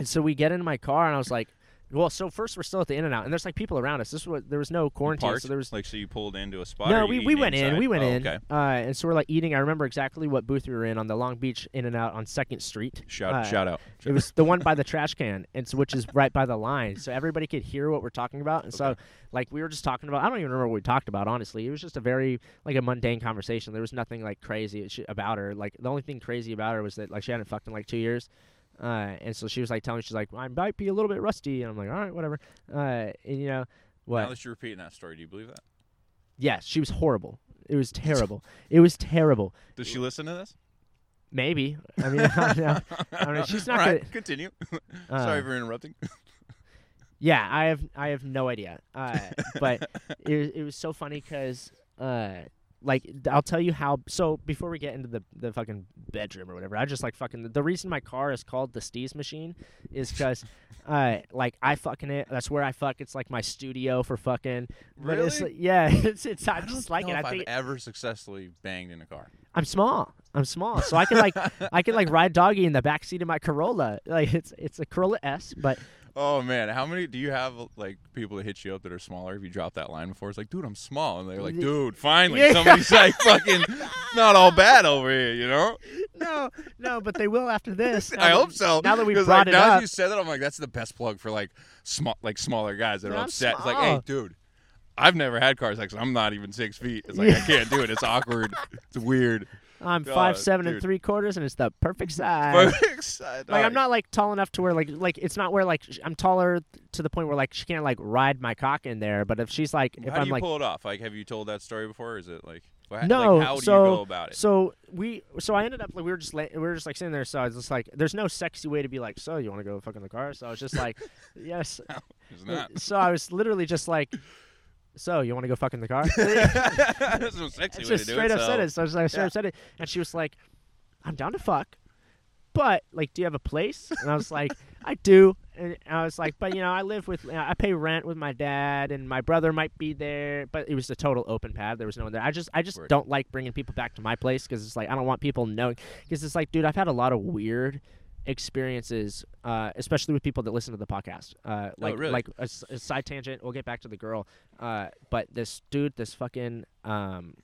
[SPEAKER 1] And so we get into my car, and I was like, well, so first we're still at the In and Out, and there's like people around us. This was there was no quarantine,
[SPEAKER 2] Parked?
[SPEAKER 1] so there was
[SPEAKER 2] like, so you pulled into a spot.
[SPEAKER 1] no. We, we went in, we went
[SPEAKER 2] Oh,
[SPEAKER 1] in,
[SPEAKER 2] Okay.
[SPEAKER 1] uh, and so we're like eating. I remember exactly what booth we were in on the Long Beach In and Out on Second Street.
[SPEAKER 2] Shout
[SPEAKER 1] Uh,
[SPEAKER 2] shout out.
[SPEAKER 1] It was the one by the trash can, and so, which is right by the line, so everybody could hear what we're talking about. And so, like, we were just talking about. I don't even remember what we talked about. Honestly, it was just a very like a mundane conversation. There was nothing like crazy about her. Like the only thing crazy about her was that like she hadn't fucked in like two years. Uh, and so she was like telling me she's like I might be a little bit rusty, and I'm like all right, whatever. Uh, and you know what?
[SPEAKER 2] Now that you're repeating that story, do you believe that?
[SPEAKER 1] Yes, she was horrible. It was terrible. it was terrible.
[SPEAKER 2] Does she listen to this?
[SPEAKER 1] Maybe. I mean, <laughs> I don't know. I mean, she's not
[SPEAKER 2] All right,
[SPEAKER 1] gonna-
[SPEAKER 2] continue. <laughs>
[SPEAKER 1] Uh,
[SPEAKER 2] Sorry for interrupting. <laughs>
[SPEAKER 1] Yeah, I have I have no idea. Uh, but it was- it was so funny because uh, like I'll tell you how. So before we get into the the fucking bedroom or whatever, I just like fucking the reason my car is called the Steez machine is because uh like I fucking it. That's where I fuck. It's like my studio for fucking. But it's
[SPEAKER 2] Really?
[SPEAKER 1] like, yeah, <laughs> it's it's I
[SPEAKER 2] I
[SPEAKER 1] just like it. I think
[SPEAKER 2] I've ever successfully banged in a car.
[SPEAKER 1] I'm small. I'm small, so I can like I can like ride doggy in the back seat of my Corolla. Like it's it's a Corolla S, but
[SPEAKER 2] Oh man, how many do you have like people that hit you up that are smaller? If you drop that line before, it's like, dude, I'm small, and they're like, dude, finally,
[SPEAKER 1] Yeah.
[SPEAKER 2] somebody's like, fucking, not all bad over here, you know?
[SPEAKER 1] no, no, but they will after this. <laughs>
[SPEAKER 2] I
[SPEAKER 1] Now
[SPEAKER 2] hope so.
[SPEAKER 1] Now that we brought
[SPEAKER 2] like,
[SPEAKER 1] it
[SPEAKER 2] now
[SPEAKER 1] up,
[SPEAKER 2] you said that, I'm like, that's the best plug for like small, like smaller guys that
[SPEAKER 1] Dude,
[SPEAKER 2] are upset. It's like, hey, dude, I've never had cars like, 'cause I'm not even six feet. It's like I <laughs> can't do it. It's awkward. It's weird.
[SPEAKER 1] I'm
[SPEAKER 2] God,
[SPEAKER 1] five seven and three quarters, and it's the perfect size.
[SPEAKER 2] Perfect side.
[SPEAKER 1] like I'm not like tall enough to where like like it's not where like sh- I'm taller to the point where like she can't like ride my cock in there. But if she's like if
[SPEAKER 2] How do
[SPEAKER 1] I'm
[SPEAKER 2] you
[SPEAKER 1] like
[SPEAKER 2] pull it off? Like, have you told that story before? Or is it like,
[SPEAKER 1] No,
[SPEAKER 2] Like, how do
[SPEAKER 1] so-
[SPEAKER 2] you go about it?
[SPEAKER 1] so we so I ended up like we were just la- we were just like sitting there. So I was just like, there's no sexy way to be like, so you want to go fuck in the car? So I was just like, <laughs> yes.
[SPEAKER 2] Isn't that?
[SPEAKER 1] Uh, so I was literally just like, so you want to go fuck in the car? <laughs>
[SPEAKER 2] That's no sexy
[SPEAKER 1] I
[SPEAKER 2] way
[SPEAKER 1] just
[SPEAKER 2] to do
[SPEAKER 1] straight
[SPEAKER 2] it.
[SPEAKER 1] up
[SPEAKER 2] so-
[SPEAKER 1] said it. So I like, straight
[SPEAKER 2] Yeah.
[SPEAKER 1] up said it, and she was like, "I'm down to fuck, but like, do you have a place?" And I was <laughs> like, "I do." And I was like, "But you know, I live with, uh, I pay rent with my dad, and my brother might be there, but it was a total open pad. There was no one there. I just, I just
[SPEAKER 2] Word.
[SPEAKER 1] don't like bringing people back to my place because it's like I don't want people knowing. Because it's like, dude, I've had a lot of weird." Experiences uh, especially with people that listen to the podcast uh, like
[SPEAKER 2] Oh, really?
[SPEAKER 1] like a, a side tangent we'll get back to the girl uh, but this dude this fucking um,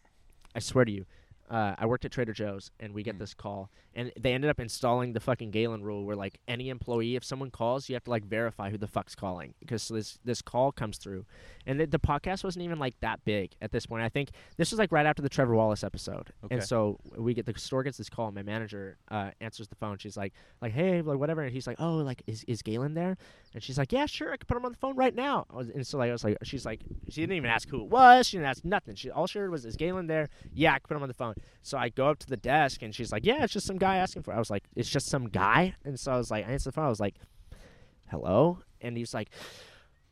[SPEAKER 1] I swear to you, uh, I worked at Trader Joe's and we get
[SPEAKER 2] Mm.
[SPEAKER 1] this call, and they ended up installing the fucking Galen rule where like any employee, if someone calls, you have to like verify who the fuck's calling because this this call comes through, and the, the podcast wasn't even like that big at this point. I think this was like right after the Trevor Wallace episode, and so we get the store gets this call. And my manager uh, answers the phone. She's like like hey like whatever, and he's like oh like is is Galen there? And she's like yeah sure I can put him on the phone right now. And so like I was like she's like she didn't even ask who it was. She didn't ask nothing. She all she heard was is Galen there? Yeah, I can put him on the phone. So I go up to the desk and she's like, "Yeah, it's just some guy asking for." I was like, "It's just some guy," and so I was like, I answered the phone. I was like, "Hello," and he's like,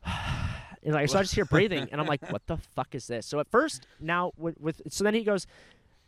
[SPEAKER 1] <sighs> and like so I just hear breathing, and I'm like, "What the fuck is this?" So at first, now with, with so then he goes,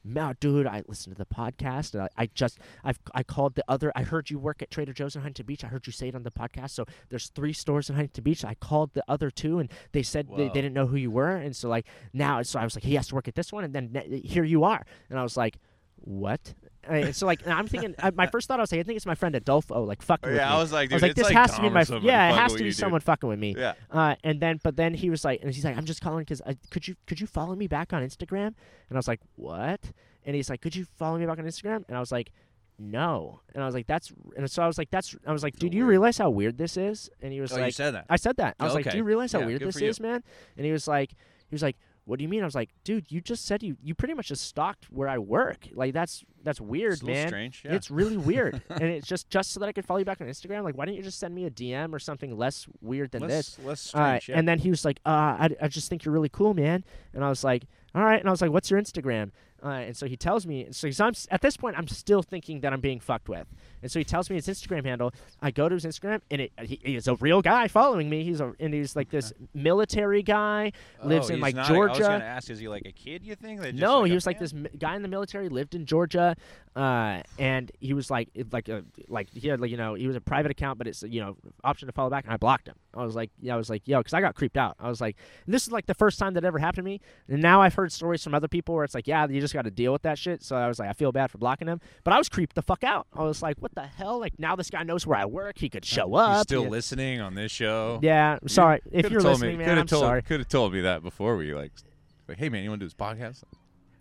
[SPEAKER 1] "No, dude, I listened to the podcast. And I, I just I've I called the other. I heard you work at Trader Joe's in Huntington Beach. I heard you say it on the podcast. So there's three stores in Huntington Beach. I called the other two, and they said they, they didn't know who you were. And so like now, so I was like, he has to work at this one, and then here you are. And I was like, what? And so like I'm thinking, uh, my first thought I was like, I think it's my friend Adolfo, like fucking with
[SPEAKER 2] yeah,
[SPEAKER 1] me.
[SPEAKER 2] I was like,
[SPEAKER 1] I was like,
[SPEAKER 2] it's
[SPEAKER 1] this
[SPEAKER 2] like
[SPEAKER 1] has to be my yeah, it has to be
[SPEAKER 2] you, dude.
[SPEAKER 1] someone fucking with me.
[SPEAKER 2] Yeah.
[SPEAKER 1] Uh, and then, but then he was like, and he's like, I'm just calling because uh, could you could you follow me back on Instagram? And I was like, what? And he's like, could you follow me back on Instagram? And I was like, no. And I was like, that's. And so I was like, that's. I was like, dude, do you realize how weird this is? And he was
[SPEAKER 2] Oh, you
[SPEAKER 1] like,
[SPEAKER 2] said that.
[SPEAKER 1] I said that. I was like, do you realize how
[SPEAKER 2] Yeah,
[SPEAKER 1] weird this is, man? And he was like, he was like, what do you mean? I was like, dude, you just said you you pretty much just stalked where I work. Like that's that's weird,
[SPEAKER 2] It's
[SPEAKER 1] man.
[SPEAKER 2] strange. Yeah.
[SPEAKER 1] It's really weird, <laughs> and it's just just so that I could follow you back on Instagram. Like, why didn't you just send me a DM or something less weird than this?
[SPEAKER 2] less, less
[SPEAKER 1] Uh,
[SPEAKER 2] strange. yeah.
[SPEAKER 1] And then he was like, uh, I, I just think you're really cool, man. And I was like, all right. And I was like, what's your Instagram? Uh, and so he tells me. So, I'm, at this point, I'm still thinking that I'm being fucked with. And so he tells me his Instagram handle. I go to his Instagram, and it, he, he's a real guy following me. He's a and he's like this <laughs> military guy, lives
[SPEAKER 2] Oh,
[SPEAKER 1] in like
[SPEAKER 2] not a- I was
[SPEAKER 1] Georgia.
[SPEAKER 2] gonna ask, is he like a kid? You think?
[SPEAKER 1] No,
[SPEAKER 2] like
[SPEAKER 1] he was like this mi- guy in the military, lived in Georgia, uh, and he was like, like a, like he had like you know he was a private account, but it's you know option to follow back, and I blocked him. I was like, yeah, I was like, yo, because I got creeped out. I was like, this is like the first time that ever happened to me, and now I've heard stories from other people where it's like, yeah, you just got to deal with that shit. So I was like, I feel bad for blocking him, but I was creeped the fuck out. I was like, what the hell? Like now this guy knows where I work. He could show
[SPEAKER 2] He's
[SPEAKER 1] up.
[SPEAKER 2] still
[SPEAKER 1] yeah.
[SPEAKER 2] listening on this show.
[SPEAKER 1] Yeah, I'm sorry if you're
[SPEAKER 2] told
[SPEAKER 1] listening,
[SPEAKER 2] me,
[SPEAKER 1] man. I'm
[SPEAKER 2] told,
[SPEAKER 1] sorry.
[SPEAKER 2] Could have told me that before we like, like, hey man, you want to do this podcast?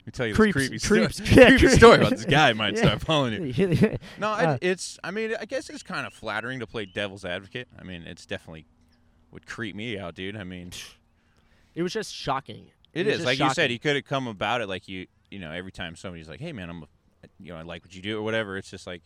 [SPEAKER 2] Let me tell you
[SPEAKER 1] Creeps-
[SPEAKER 2] this creepy,
[SPEAKER 1] creeps-
[SPEAKER 2] story, <laughs> <laughs> creepy story about this guy. Might <laughs>
[SPEAKER 1] Yeah.
[SPEAKER 2] start following you. No, I,
[SPEAKER 1] Uh,
[SPEAKER 2] it's. I mean, I guess it's kind of flattering to play devil's advocate. I mean, it's definitely would creep me out, dude. I mean,
[SPEAKER 1] it was just shocking.
[SPEAKER 2] it
[SPEAKER 1] was
[SPEAKER 2] is like you said. He could have come about it like you. You know, every time somebody's like, "Hey, man, I'm, a, you know, I like what you do" or whatever. It's just like.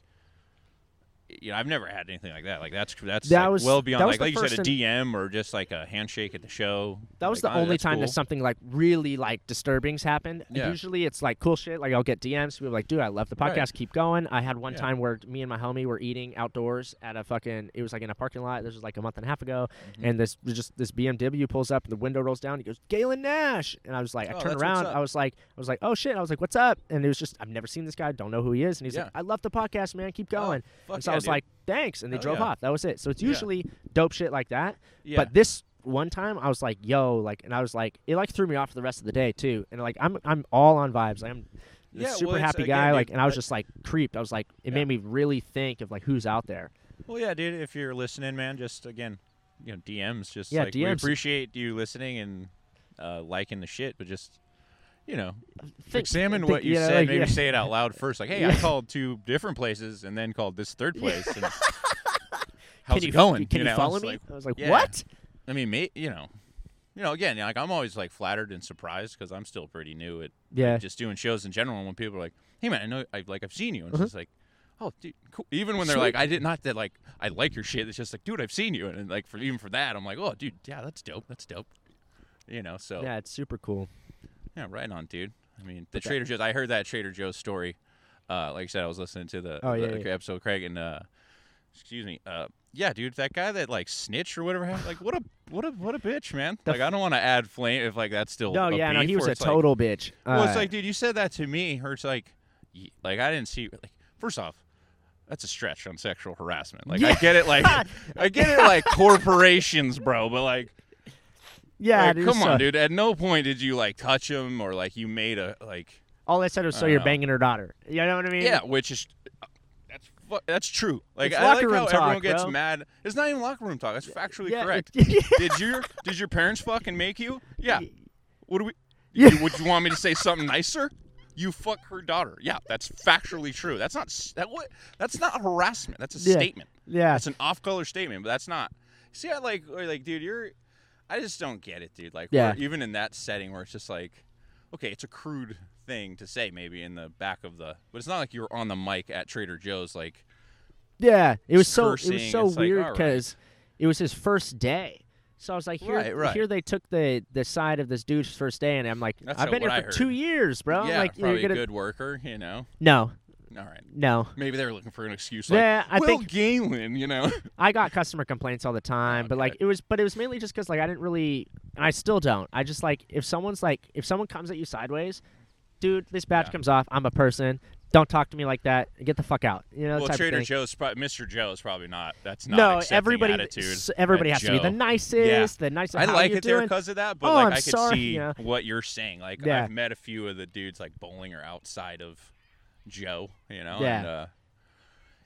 [SPEAKER 2] You know, I've never had anything like that. Like that's that's
[SPEAKER 1] That
[SPEAKER 2] like,
[SPEAKER 1] was-
[SPEAKER 2] well beyond
[SPEAKER 1] was
[SPEAKER 2] like like you said a DM or just like a handshake at the show.
[SPEAKER 1] That was
[SPEAKER 2] Like,
[SPEAKER 1] the
[SPEAKER 2] oh,
[SPEAKER 1] only time
[SPEAKER 2] cool.
[SPEAKER 1] that something like really like disturbing's happened.
[SPEAKER 2] Yeah.
[SPEAKER 1] Usually it's like cool shit. Like I'll get DMs. People like, dude, I love the podcast.
[SPEAKER 2] Right.
[SPEAKER 1] Keep going. I had one
[SPEAKER 2] Yeah.
[SPEAKER 1] time where me and my homie were eating outdoors at a fucking. It was like in a parking lot. This was like a month and a half ago.
[SPEAKER 2] Mm-hmm.
[SPEAKER 1] And this just this BMW pulls up and the window rolls down. He goes, Galen Nash. And I was like, I
[SPEAKER 2] Oh,
[SPEAKER 1] turned around. I was like, I was like, oh shit. I was like, what's up? And it was just I've never seen this guy. Don't know who he is. And he's
[SPEAKER 2] Yeah.
[SPEAKER 1] like, I love the podcast, man. Keep
[SPEAKER 2] Oh,
[SPEAKER 1] going.
[SPEAKER 2] fuck
[SPEAKER 1] and so
[SPEAKER 2] yeah,
[SPEAKER 1] I was
[SPEAKER 2] dude.
[SPEAKER 1] like, thanks. And they
[SPEAKER 2] Hell
[SPEAKER 1] drove
[SPEAKER 2] yeah.
[SPEAKER 1] off. That was it. So it's
[SPEAKER 2] Yeah.
[SPEAKER 1] usually dope shit like that.
[SPEAKER 2] yeah.
[SPEAKER 1] But this one time, I was like, "Yo!" Like, and I was like, it like threw me off for the rest of the day too. And like, I'm I'm all on vibes. Like, I'm a
[SPEAKER 2] Yeah,
[SPEAKER 1] super
[SPEAKER 2] well,
[SPEAKER 1] happy
[SPEAKER 2] again,
[SPEAKER 1] guy.
[SPEAKER 2] dude,
[SPEAKER 1] like, and I was just like creeped. I was like, it
[SPEAKER 2] Yeah.
[SPEAKER 1] made me really think of like who's out there.
[SPEAKER 2] Well, yeah, dude. If you're listening, man, just again, you know, DMs. Just
[SPEAKER 1] Yeah,
[SPEAKER 2] like we appreciate you listening and uh, liking the shit, but just you know,
[SPEAKER 1] Think-
[SPEAKER 2] examine
[SPEAKER 1] think-
[SPEAKER 2] what you
[SPEAKER 1] yeah,
[SPEAKER 2] said.
[SPEAKER 1] like,
[SPEAKER 2] maybe
[SPEAKER 1] yeah.
[SPEAKER 2] say it out loud first. Like, hey, I called two different places and then called this third place. And <laughs>
[SPEAKER 1] Can
[SPEAKER 2] how's
[SPEAKER 1] you
[SPEAKER 2] it going?
[SPEAKER 1] Can you,
[SPEAKER 2] know?
[SPEAKER 1] follow me?
[SPEAKER 2] like-
[SPEAKER 1] I was like,
[SPEAKER 2] yeah.
[SPEAKER 1] what?
[SPEAKER 2] I mean, may, you know, you know, again, like I'm always like flattered and surprised because I'm still pretty new at
[SPEAKER 1] Yeah.
[SPEAKER 2] just doing shows in general. And when people are like, "Hey, man, I know, I like, I've seen you," and
[SPEAKER 1] Uh-huh.
[SPEAKER 2] it's just like, "Oh, dude, cool." Even when they're
[SPEAKER 1] Sweet.
[SPEAKER 2] like, "I did not that like I like your shit," it's just like, "Dude, I've seen you," and like for even for that, I'm like, "Oh, dude, yeah, that's dope. That's dope." You know, so
[SPEAKER 1] Yeah, it's super cool.
[SPEAKER 2] Yeah, right on, dude. I mean, the
[SPEAKER 1] But that-
[SPEAKER 2] Trader Joe's. I heard that Trader Joe's story. Uh, like I said, I was listening to the,
[SPEAKER 1] Oh,
[SPEAKER 2] the
[SPEAKER 1] yeah.
[SPEAKER 2] episode with Craig and uh, excuse me. Uh, yeah, dude, that guy that like snitch or whatever. happened, Like, what a what a what a bitch, man.
[SPEAKER 1] The
[SPEAKER 2] like, I don't want to add flame if like that's still.
[SPEAKER 1] No,
[SPEAKER 2] a
[SPEAKER 1] yeah, no, he was a
[SPEAKER 2] it's like-
[SPEAKER 1] total bitch.
[SPEAKER 2] well, it's
[SPEAKER 1] Uh,
[SPEAKER 2] like, dude, you said that to me. Or it's like, like I didn't see. Like, first off, that's a stretch on sexual harassment. Like, I get it. Like, <laughs> I get it. Like corporations, bro. But like,
[SPEAKER 1] yeah,
[SPEAKER 2] like,
[SPEAKER 1] dude,
[SPEAKER 2] come
[SPEAKER 1] so-
[SPEAKER 2] on, dude. At no point did you like touch him or like you made a like.
[SPEAKER 1] All I said was, so you're
[SPEAKER 2] know.
[SPEAKER 1] banging her daughter. You know what I mean?
[SPEAKER 2] Yeah, which is that's fu- that's true. Like
[SPEAKER 1] It's
[SPEAKER 2] I like how
[SPEAKER 1] room
[SPEAKER 2] everyone gets
[SPEAKER 1] bro.
[SPEAKER 2] mad. It's not even locker room talk. That's factually
[SPEAKER 1] Yeah,
[SPEAKER 2] correct.
[SPEAKER 1] it- <laughs>
[SPEAKER 2] did your did your parents fucking make you? Yeah. What do we?
[SPEAKER 1] Yeah.
[SPEAKER 2] you- Would you want me to say something nicer? You fuck her daughter. Yeah, that's factually true. That's not that what? That's not harassment. That's a
[SPEAKER 1] Yeah.
[SPEAKER 2] statement.
[SPEAKER 1] yeah.
[SPEAKER 2] That's an off-color statement, but that's not. See, I like like, dude, you're. I just don't get it, dude. Like,
[SPEAKER 1] Yeah.
[SPEAKER 2] even in that setting where it's just like, okay, it's a crude thing to say maybe in the back of the, but it's not like you're on the mic at Trader Joe's like.
[SPEAKER 1] Yeah, it was
[SPEAKER 2] Just
[SPEAKER 1] so it was so
[SPEAKER 2] it's like,
[SPEAKER 1] weird
[SPEAKER 2] all right.
[SPEAKER 1] because it was his first day. So I was like, here,
[SPEAKER 2] Right, right.
[SPEAKER 1] here they took the the side of this dude's first day, and I'm like,
[SPEAKER 2] That's
[SPEAKER 1] I've been here for two years, bro. I'm
[SPEAKER 2] yeah,
[SPEAKER 1] like, you're gonna
[SPEAKER 2] a good worker, you know.
[SPEAKER 1] no,
[SPEAKER 2] All right,
[SPEAKER 1] no.
[SPEAKER 2] maybe they were looking for an excuse. Like,
[SPEAKER 1] Yeah, I
[SPEAKER 2] well,
[SPEAKER 1] think
[SPEAKER 2] Galen, you know. <laughs>
[SPEAKER 1] I got customer complaints all the time, but like it was, but it was mainly just because like I didn't really, and I still don't. I just like if someone's like if someone comes at you sideways, dude, this badge
[SPEAKER 2] Yeah.
[SPEAKER 1] comes off. I'm a person. Don't talk to me like that. Get the fuck out. You know,
[SPEAKER 2] well,
[SPEAKER 1] type
[SPEAKER 2] Trader. Joe's, prob- Mr. Joe's probably not. That's not
[SPEAKER 1] no, everybody.
[SPEAKER 2] attitude.
[SPEAKER 1] Everybody has to be the
[SPEAKER 2] Joe.
[SPEAKER 1] nicest. The nicest.
[SPEAKER 2] I like it there because of that, but
[SPEAKER 1] Oh,
[SPEAKER 2] like
[SPEAKER 1] I'm
[SPEAKER 2] I could
[SPEAKER 1] sorry,
[SPEAKER 2] see
[SPEAKER 1] yeah.
[SPEAKER 2] what you're saying. Like
[SPEAKER 1] Yeah.
[SPEAKER 2] I've met a few of the dudes like bowling or outside of Joe, you know.
[SPEAKER 1] Yeah.
[SPEAKER 2] And, uh,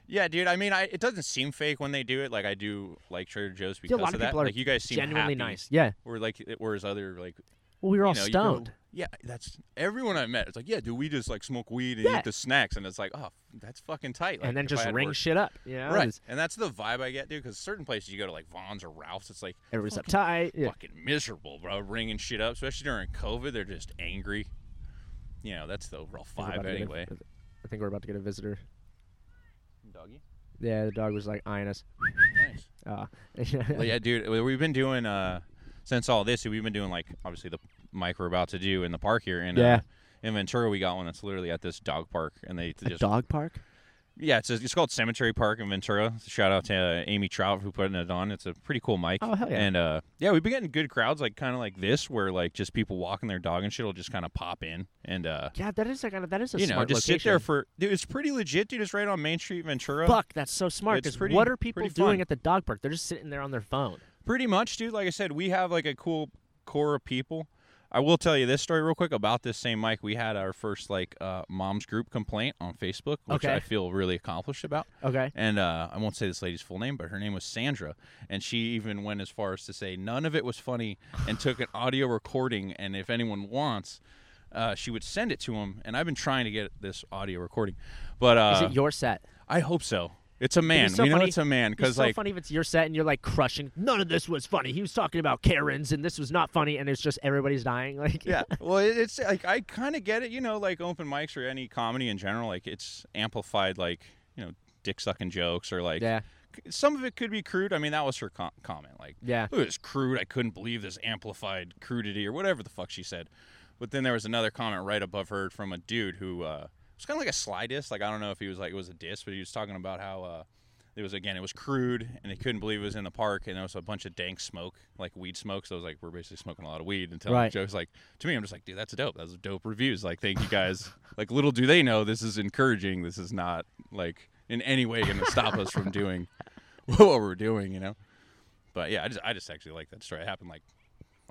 [SPEAKER 2] yeah, dude. I mean, I it doesn't seem fake when they do it. Like I do like Trader Joe's
[SPEAKER 1] Yeah,
[SPEAKER 2] because of
[SPEAKER 1] of
[SPEAKER 2] that. like you guys seem
[SPEAKER 1] genuinely
[SPEAKER 2] happy.
[SPEAKER 1] nice. Yeah.
[SPEAKER 2] Or like, whereas other like
[SPEAKER 1] Well, we were all
[SPEAKER 2] you know, you go-
[SPEAKER 1] stoned.
[SPEAKER 2] yeah, that's everyone I met. It's like, yeah, dude, we just like smoke weed and
[SPEAKER 1] Yeah.
[SPEAKER 2] eat the snacks, and it's like, oh, that's fucking tight. Like,
[SPEAKER 1] and then just ring
[SPEAKER 2] work-
[SPEAKER 1] shit up. You know,
[SPEAKER 2] Right, and that's the vibe I get, dude. Because certain places you go to, like Vons or Ralph's, it's like
[SPEAKER 1] Everybody's
[SPEAKER 2] fucking-
[SPEAKER 1] uptight. Yeah.
[SPEAKER 2] fucking miserable, bro. Ringing shit up, especially during COVID. They're just angry. You know, that's the overall vibe
[SPEAKER 1] about to get a-
[SPEAKER 2] anyway.
[SPEAKER 1] I think we're about to get a visitor.
[SPEAKER 2] Doggy.
[SPEAKER 1] Yeah, the dog was like eyeing us.
[SPEAKER 2] Nice.
[SPEAKER 1] Uh, <laughs>
[SPEAKER 2] Well, yeah, dude. we- We've been doing uh since all this. We've been doing like obviously the mic we're about to do in the park here. And
[SPEAKER 1] Yeah.
[SPEAKER 2] uh, in Ventura, we got one that's literally at this dog park, and they
[SPEAKER 1] a
[SPEAKER 2] just
[SPEAKER 1] dog park.
[SPEAKER 2] Yeah, it's a, it's called Cemetery Park in Ventura. Shout out to uh, Amy Trout who put it on. It's a pretty cool mic.
[SPEAKER 1] Oh hell yeah!
[SPEAKER 2] And uh, yeah, we've been getting good crowds, like kind of like this, where like just people walking their dog and shit will just kind of pop in and uh,
[SPEAKER 1] yeah, that is a kind of that is a
[SPEAKER 2] you know just
[SPEAKER 1] location.
[SPEAKER 2] sit there for dude. It's pretty legit, dude. It's right on Main Street, Ventura.
[SPEAKER 1] Fuck, that's so smart.
[SPEAKER 2] It's
[SPEAKER 1] 'cause
[SPEAKER 2] pretty-
[SPEAKER 1] what are people doing
[SPEAKER 2] fun.
[SPEAKER 1] at the dog park? They're just sitting there on their phone.
[SPEAKER 2] Pretty much, dude. Like I said, we have like a cool core of people. I will tell you this story real quick about this same mic. We had our first like uh, mom's group complaint on Facebook, which
[SPEAKER 1] Okay.
[SPEAKER 2] I feel really accomplished about.
[SPEAKER 1] Okay.
[SPEAKER 2] And uh, I won't say this lady's full name, but her name was Sandra. And she even went as far as to say none of it was funny and took an audio recording. And if anyone wants, uh, she would send it to him. And I've been trying to get this audio recording. But uh,
[SPEAKER 1] is it your set?
[SPEAKER 2] I hope so. It's a man.
[SPEAKER 1] so
[SPEAKER 2] we know it's a man
[SPEAKER 1] It's
[SPEAKER 2] because,
[SPEAKER 1] so
[SPEAKER 2] like,
[SPEAKER 1] funny if it's your set and you're like crushing. None of this was funny. He was talking about Karens and this was not funny, and it's just everybody's dying. <laughs> Like
[SPEAKER 2] yeah. Well, it's like I kind of get it. You know, like open mics or any comedy in general, like it's amplified, like you know, dick sucking jokes or like
[SPEAKER 1] yeah,
[SPEAKER 2] some of it could be crude. I mean, that was her com- comment. Like,
[SPEAKER 1] yeah.
[SPEAKER 2] it was crude. I couldn't believe this amplified crudity or whatever the fuck she said. But then there was another comment right above her from a dude who uh, was kind of like a sly diss. Like I don't know if he was like it was a diss, but he was talking about how uh, it was again it was crude and he couldn't believe it was in the park and there was a bunch of dank smoke like weed smoke. So it was like we're basically smoking a lot of weed and telling
[SPEAKER 1] Right.
[SPEAKER 2] jokes. Like to me, I'm just like, dude, that's dope. That's dope reviews. Like thank you guys. <laughs> like little do they know this is encouraging. This is not like in any way going to stop us from doing <laughs> what we're doing. You know. But yeah, I just I just actually like that story. It happened like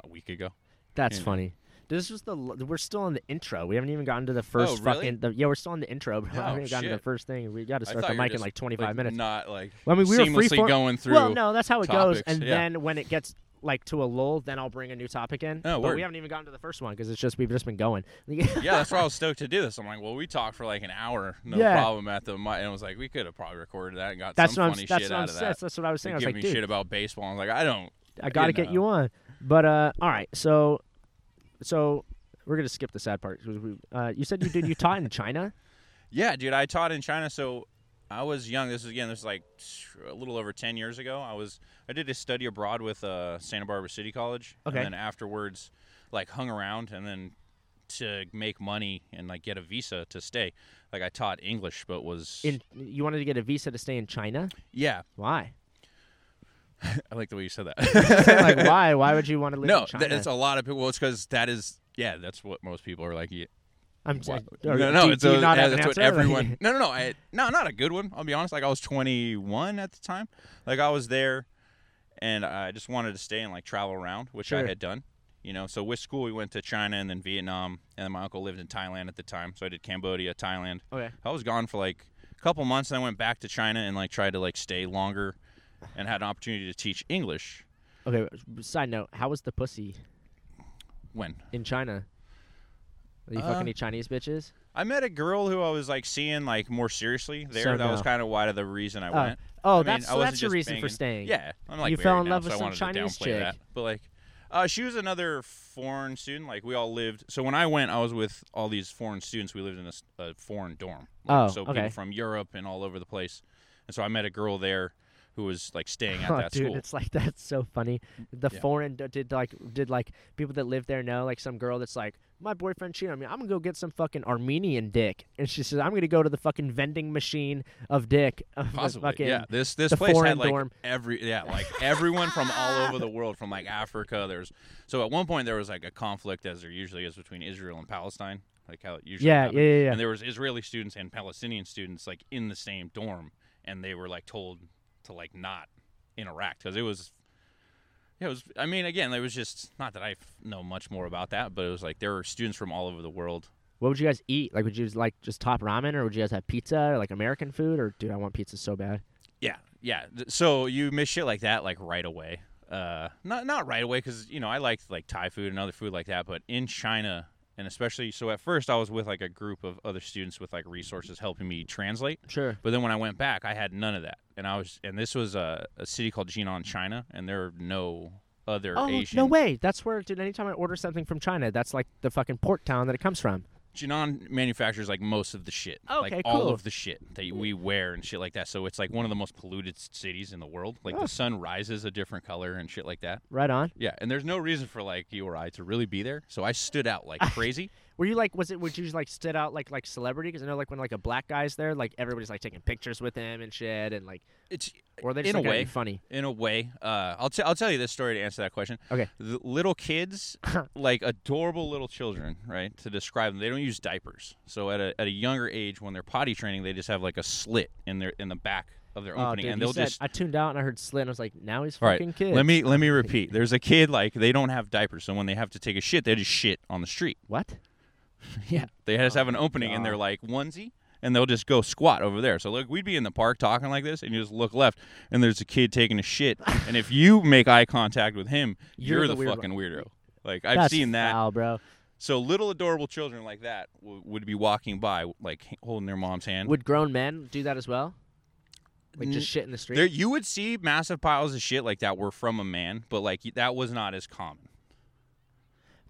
[SPEAKER 2] a week ago.
[SPEAKER 1] That's funny. This was the. We're still on the intro. We haven't even gotten to the first
[SPEAKER 2] Oh, really?
[SPEAKER 1] fucking. The, yeah, we're still on the intro. I
[SPEAKER 2] Oh,
[SPEAKER 1] haven't even gotten to the first thing. We got to start the mic in like 25 minutes.
[SPEAKER 2] Not like
[SPEAKER 1] Well, I mean, we were free
[SPEAKER 2] seamlessly going through.
[SPEAKER 1] Well, no, that's how it goes. And
[SPEAKER 2] yeah.
[SPEAKER 1] then when it gets like to a lull, then I'll bring a new topic in.
[SPEAKER 2] Oh,
[SPEAKER 1] but
[SPEAKER 2] word.
[SPEAKER 1] we haven't even gotten to the first one because it's just we've just been going. <laughs>
[SPEAKER 2] yeah, that's why I was stoked to do this. I'm like, well, we talked for like an hour, no
[SPEAKER 1] Yeah.
[SPEAKER 2] problem at the mic, and I was like, we could have probably recorded that and got
[SPEAKER 1] That's
[SPEAKER 2] some funny shit out of that.
[SPEAKER 1] that's what I was saying. I was like,
[SPEAKER 2] me shit about baseball. I'm like, I don't.
[SPEAKER 1] I gotta get you on. But uh, all right, so so we're gonna skip the sad part. 'cause we- Uh, you said you did you taught in China. <laughs>
[SPEAKER 2] Yeah, dude, I taught in China, so I was young. This is again, this is like a little over ten years ago. I was I did a study abroad with uh, Santa Barbara City College,
[SPEAKER 1] Okay.
[SPEAKER 2] and then afterwards, like hung around, and then to make money and like get a visa to stay. Like I taught English, but was
[SPEAKER 1] In you wanted to get a visa to stay in China.
[SPEAKER 2] yeah.
[SPEAKER 1] Why? <laughs>
[SPEAKER 2] I like the way you said that. <laughs>
[SPEAKER 1] like why? Why would you want to live
[SPEAKER 2] no,
[SPEAKER 1] in China?
[SPEAKER 2] a lot of people. Well, it's because that is yeah, that's what most people are like. Yeah,
[SPEAKER 1] I'm just,
[SPEAKER 2] no,
[SPEAKER 1] or
[SPEAKER 2] no,
[SPEAKER 1] do,
[SPEAKER 2] it's
[SPEAKER 1] do
[SPEAKER 2] a,
[SPEAKER 1] not
[SPEAKER 2] yeah,
[SPEAKER 1] an
[SPEAKER 2] that's what <laughs> everyone. no, no, no, I, no, not a good one. I'll be honest. Like I was 21 at the time. Like I was there, and I just wanted to stay and like travel around, which I had done. You know, so with school we went to China and then Vietnam, and then my uncle lived in Thailand at the time, so I did Cambodia, Thailand.
[SPEAKER 1] okay.
[SPEAKER 2] I was gone for like a couple months, and I went back to China and like tried to like stay longer, and had an opportunity to teach English.
[SPEAKER 1] Okay. Side note: How was the pussy
[SPEAKER 2] When
[SPEAKER 1] in China? Are you
[SPEAKER 2] Uh,
[SPEAKER 1] fucking any Chinese bitches?
[SPEAKER 2] I met a girl who I was like seeing like more seriously there.
[SPEAKER 1] So
[SPEAKER 2] that was
[SPEAKER 1] no.
[SPEAKER 2] kind of why the reason I
[SPEAKER 1] Oh,
[SPEAKER 2] went.
[SPEAKER 1] Oh,
[SPEAKER 2] I mean,
[SPEAKER 1] that's
[SPEAKER 2] I
[SPEAKER 1] so
[SPEAKER 2] wasn't
[SPEAKER 1] that's your
[SPEAKER 2] just
[SPEAKER 1] reason for
[SPEAKER 2] banging-
[SPEAKER 1] staying.
[SPEAKER 2] Yeah, I'm like
[SPEAKER 1] You fell in
[SPEAKER 2] now,
[SPEAKER 1] love with
[SPEAKER 2] so I
[SPEAKER 1] some
[SPEAKER 2] wanted
[SPEAKER 1] Chinese
[SPEAKER 2] to downplay
[SPEAKER 1] chick.
[SPEAKER 2] that. But like, uh, she was another foreign student. Like we all lived. So when I went, I was with all these foreign students. We lived in a, s- a foreign dorm. Like,
[SPEAKER 1] Oh,
[SPEAKER 2] so
[SPEAKER 1] okay.
[SPEAKER 2] people from Europe and all over the place. And so I met a girl there who was like staying at <laughs>
[SPEAKER 1] Oh,
[SPEAKER 2] that
[SPEAKER 1] dude,
[SPEAKER 2] school.
[SPEAKER 1] it's like <laughs> that's so funny. The
[SPEAKER 2] Yeah.
[SPEAKER 1] foreign did like did like people that live there know like some girl that's like my boyfriend cheated on me. I'm gonna go get some fucking Armenian dick, and she says I'm gonna go to the fucking vending machine of dick. <laughs> Of
[SPEAKER 2] Possibly,
[SPEAKER 1] fucking,
[SPEAKER 2] yeah. This this place had like
[SPEAKER 1] dorm.
[SPEAKER 2] every yeah, like everyone from all over the world, from like Africa. There's so at one point there was like a conflict, as there usually is between Israel and Palestine. like how it usually
[SPEAKER 1] Yeah, yeah, yeah, yeah.
[SPEAKER 2] And there was Israeli students and Palestinian students like in the same dorm, and they were like told to like not interact because it was. It was. I mean, again, it was just not that I f- know much more about that, but it was like there were students from all over the world.
[SPEAKER 1] What would you guys eat? Like, would you just like just top ramen, or would you guys have pizza, or like American food, or dude, I want pizza so bad.
[SPEAKER 2] Yeah, yeah. So you miss shit like that like right away. Uh, not not right away because you know I like like Thai food and other food like that. But in China, and especially so at first I was with like a group of other students with like resources helping me translate.
[SPEAKER 1] Sure.
[SPEAKER 2] But then when I went back, I had none of that, and I was and this was a, a city called Jinan, China, and there are no other
[SPEAKER 1] Oh
[SPEAKER 2] Asian.
[SPEAKER 1] no way! That's where, dude. Anytime I order something from China, that's like the fucking port town that it comes from.
[SPEAKER 2] Jinan manufactures like most of the shit, like
[SPEAKER 1] Okay,
[SPEAKER 2] all
[SPEAKER 1] cool.
[SPEAKER 2] of the shit that we wear and shit like that. So it's like one of the most polluted cities in the world. Like
[SPEAKER 1] Oh.
[SPEAKER 2] the sun rises a different color and shit like that.
[SPEAKER 1] Right on.
[SPEAKER 2] Yeah, and there's no reason for like you or I to really be there. So I stood out like <laughs> crazy.
[SPEAKER 1] Were you like, was it? Would you like stood out like like celebrity? Because I know like when like a black guy's there, like everybody's like taking pictures with him and shit, and like,
[SPEAKER 2] It's
[SPEAKER 1] or they just
[SPEAKER 2] In a
[SPEAKER 1] like, gotta
[SPEAKER 2] way.
[SPEAKER 1] funny.
[SPEAKER 2] in a way. Uh, I'll t- I'll tell you this story to answer that question.
[SPEAKER 1] Okay.
[SPEAKER 2] The little kids, <laughs> like adorable little children, right? To describe them, they don't use diapers. So at a at a younger age, when they're potty training, they just have like a slit in their in the back of their
[SPEAKER 1] Oh,
[SPEAKER 2] opening,
[SPEAKER 1] dude,
[SPEAKER 2] and they'll
[SPEAKER 1] said,
[SPEAKER 2] just
[SPEAKER 1] I tuned out and I heard slit, and I was like, now he's
[SPEAKER 2] All right,
[SPEAKER 1] fucking kid.
[SPEAKER 2] Let me let me <laughs> repeat. There's a kid like they don't have diapers, so when they have to take a shit, they just shit on the street.
[SPEAKER 1] What? <laughs>
[SPEAKER 2] Yeah, they just
[SPEAKER 1] Oh
[SPEAKER 2] have an
[SPEAKER 1] my
[SPEAKER 2] opening and
[SPEAKER 1] they're
[SPEAKER 2] like onesie, and they'll just go squat over there. So look, we'd be in the park talking like this, and you just look left, and there's a kid taking a shit, <laughs> and if you make eye contact with him,
[SPEAKER 1] You're
[SPEAKER 2] you're,
[SPEAKER 1] the
[SPEAKER 2] the,
[SPEAKER 1] weird
[SPEAKER 2] fucking weirdo. Like I've
[SPEAKER 1] That's
[SPEAKER 2] seen that.
[SPEAKER 1] foul, bro.
[SPEAKER 2] So little adorable children like that w- would be walking by, like holding their mom's hand.
[SPEAKER 1] Would grown men do that as well? Like just shit in the street?
[SPEAKER 2] there, you would see massive piles of shit like that were from a man, but like that was not as common.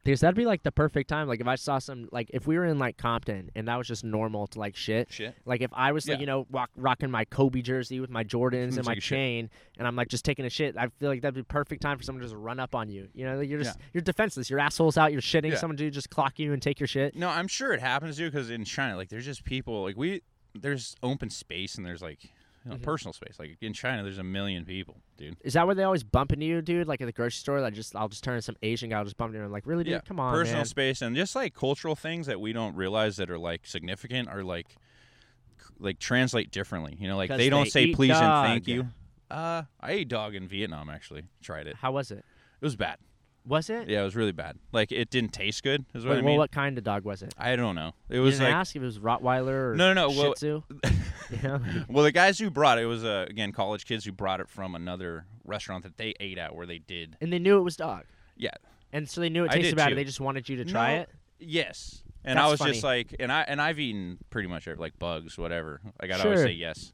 [SPEAKER 1] Because that'd be like the perfect time. Like if I saw some, like if we were in like Compton and that was just normal to like shit.
[SPEAKER 2] Shit.
[SPEAKER 1] Like if I was like
[SPEAKER 2] Yeah.
[SPEAKER 1] you know rock, rocking my Kobe jersey with my Jordans <laughs> and my
[SPEAKER 2] Take a shit.
[SPEAKER 1] chain, and I'm like just taking a shit, I feel like that'd be perfect time for someone to just run up on you. You know, like, you're just you're defenseless. Your asshole's out. You're shitting.
[SPEAKER 2] Yeah.
[SPEAKER 1] Someone to just clock you and take your shit.
[SPEAKER 2] No, I'm sure it happens to you because in China, like, there's just people like we. There's open space and there's like you know,
[SPEAKER 1] Mhm.
[SPEAKER 2] personal space. Like in China, there's a million people, dude.
[SPEAKER 1] Is that where they always bump into you, dude? Like at the grocery store, like just I'll just turn to some Asian guy, I'll just bump into him. Like really, dude?
[SPEAKER 2] Yeah,
[SPEAKER 1] Come on,
[SPEAKER 2] personal
[SPEAKER 1] man.
[SPEAKER 2] space and just like cultural things that we don't realize that are like significant are like like translate differently. You know, like they don't
[SPEAKER 1] they
[SPEAKER 2] say please and thank you. Uh, I ate dog in Vietnam. Actually, tried it.
[SPEAKER 1] How was it?
[SPEAKER 2] It was bad.
[SPEAKER 1] Was it?
[SPEAKER 2] Yeah, it was really bad. Like it didn't taste good. Is what
[SPEAKER 1] Wait,
[SPEAKER 2] I
[SPEAKER 1] well, what kind of dog was it?
[SPEAKER 2] I don't know. It
[SPEAKER 1] You
[SPEAKER 2] was like
[SPEAKER 1] ask if it was Rottweiler or
[SPEAKER 2] No, no, no,
[SPEAKER 1] Shih
[SPEAKER 2] well-
[SPEAKER 1] Tzu. <laughs> <laughs> know?
[SPEAKER 2] Well, the guys who brought it, it was uh, again college kids who brought it from another restaurant that they ate at, where they did.
[SPEAKER 1] and they knew it was dog.
[SPEAKER 2] Yeah.
[SPEAKER 1] And so they knew it
[SPEAKER 2] I
[SPEAKER 1] tasted bad.
[SPEAKER 2] too.
[SPEAKER 1] They just wanted you to try
[SPEAKER 2] No.
[SPEAKER 1] it.
[SPEAKER 2] Yes. And I was
[SPEAKER 1] funny.
[SPEAKER 2] just like, and I and I've eaten pretty much like bugs, whatever. Like I'd always say yes,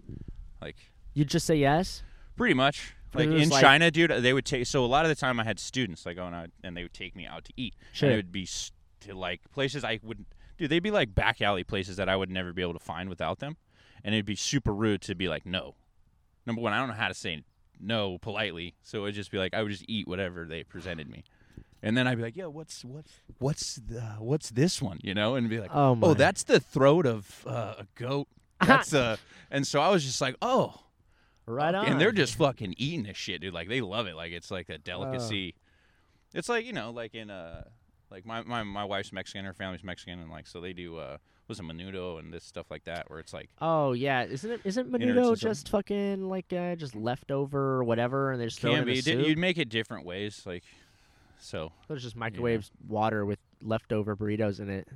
[SPEAKER 2] like
[SPEAKER 1] You just say yes.
[SPEAKER 2] Pretty much.
[SPEAKER 1] But
[SPEAKER 2] Like in
[SPEAKER 1] like-
[SPEAKER 2] China, dude, they would take. So a lot of the time, I had students like going out, and they would take me out to eat.
[SPEAKER 1] Sure.
[SPEAKER 2] And it would be s- to like places I wouldn't. dude. They'd be like back alley places that I would never be able to find without them, and it'd be super rude to be like no. Number one, I don't know how to say no politely, so it'd just be like I would just eat whatever they presented me. And then I'd be like, "Yeah, what's what's what's the, what's this one?" You know, and be like,
[SPEAKER 1] Oh.
[SPEAKER 2] "Oh, that's the throat of uh, a goat." <laughs> That's uh, and so I was just like, "Oh,
[SPEAKER 1] right on.
[SPEAKER 2] and they're just fucking eating this shit, dude. Like they love it. Like it's like a delicacy. It's like you know, like in uh, like my, my my wife's Mexican, her family's Mexican, and like so they do uh, was it menudo and this stuff like that, where it's like
[SPEAKER 1] Oh yeah, isn't it? Isn't menudo just fucking like uh, just leftover or whatever, and they just
[SPEAKER 2] can be
[SPEAKER 1] a
[SPEAKER 2] you'd make it different ways, like so.
[SPEAKER 1] There's just microwaves water with leftover burritos in it.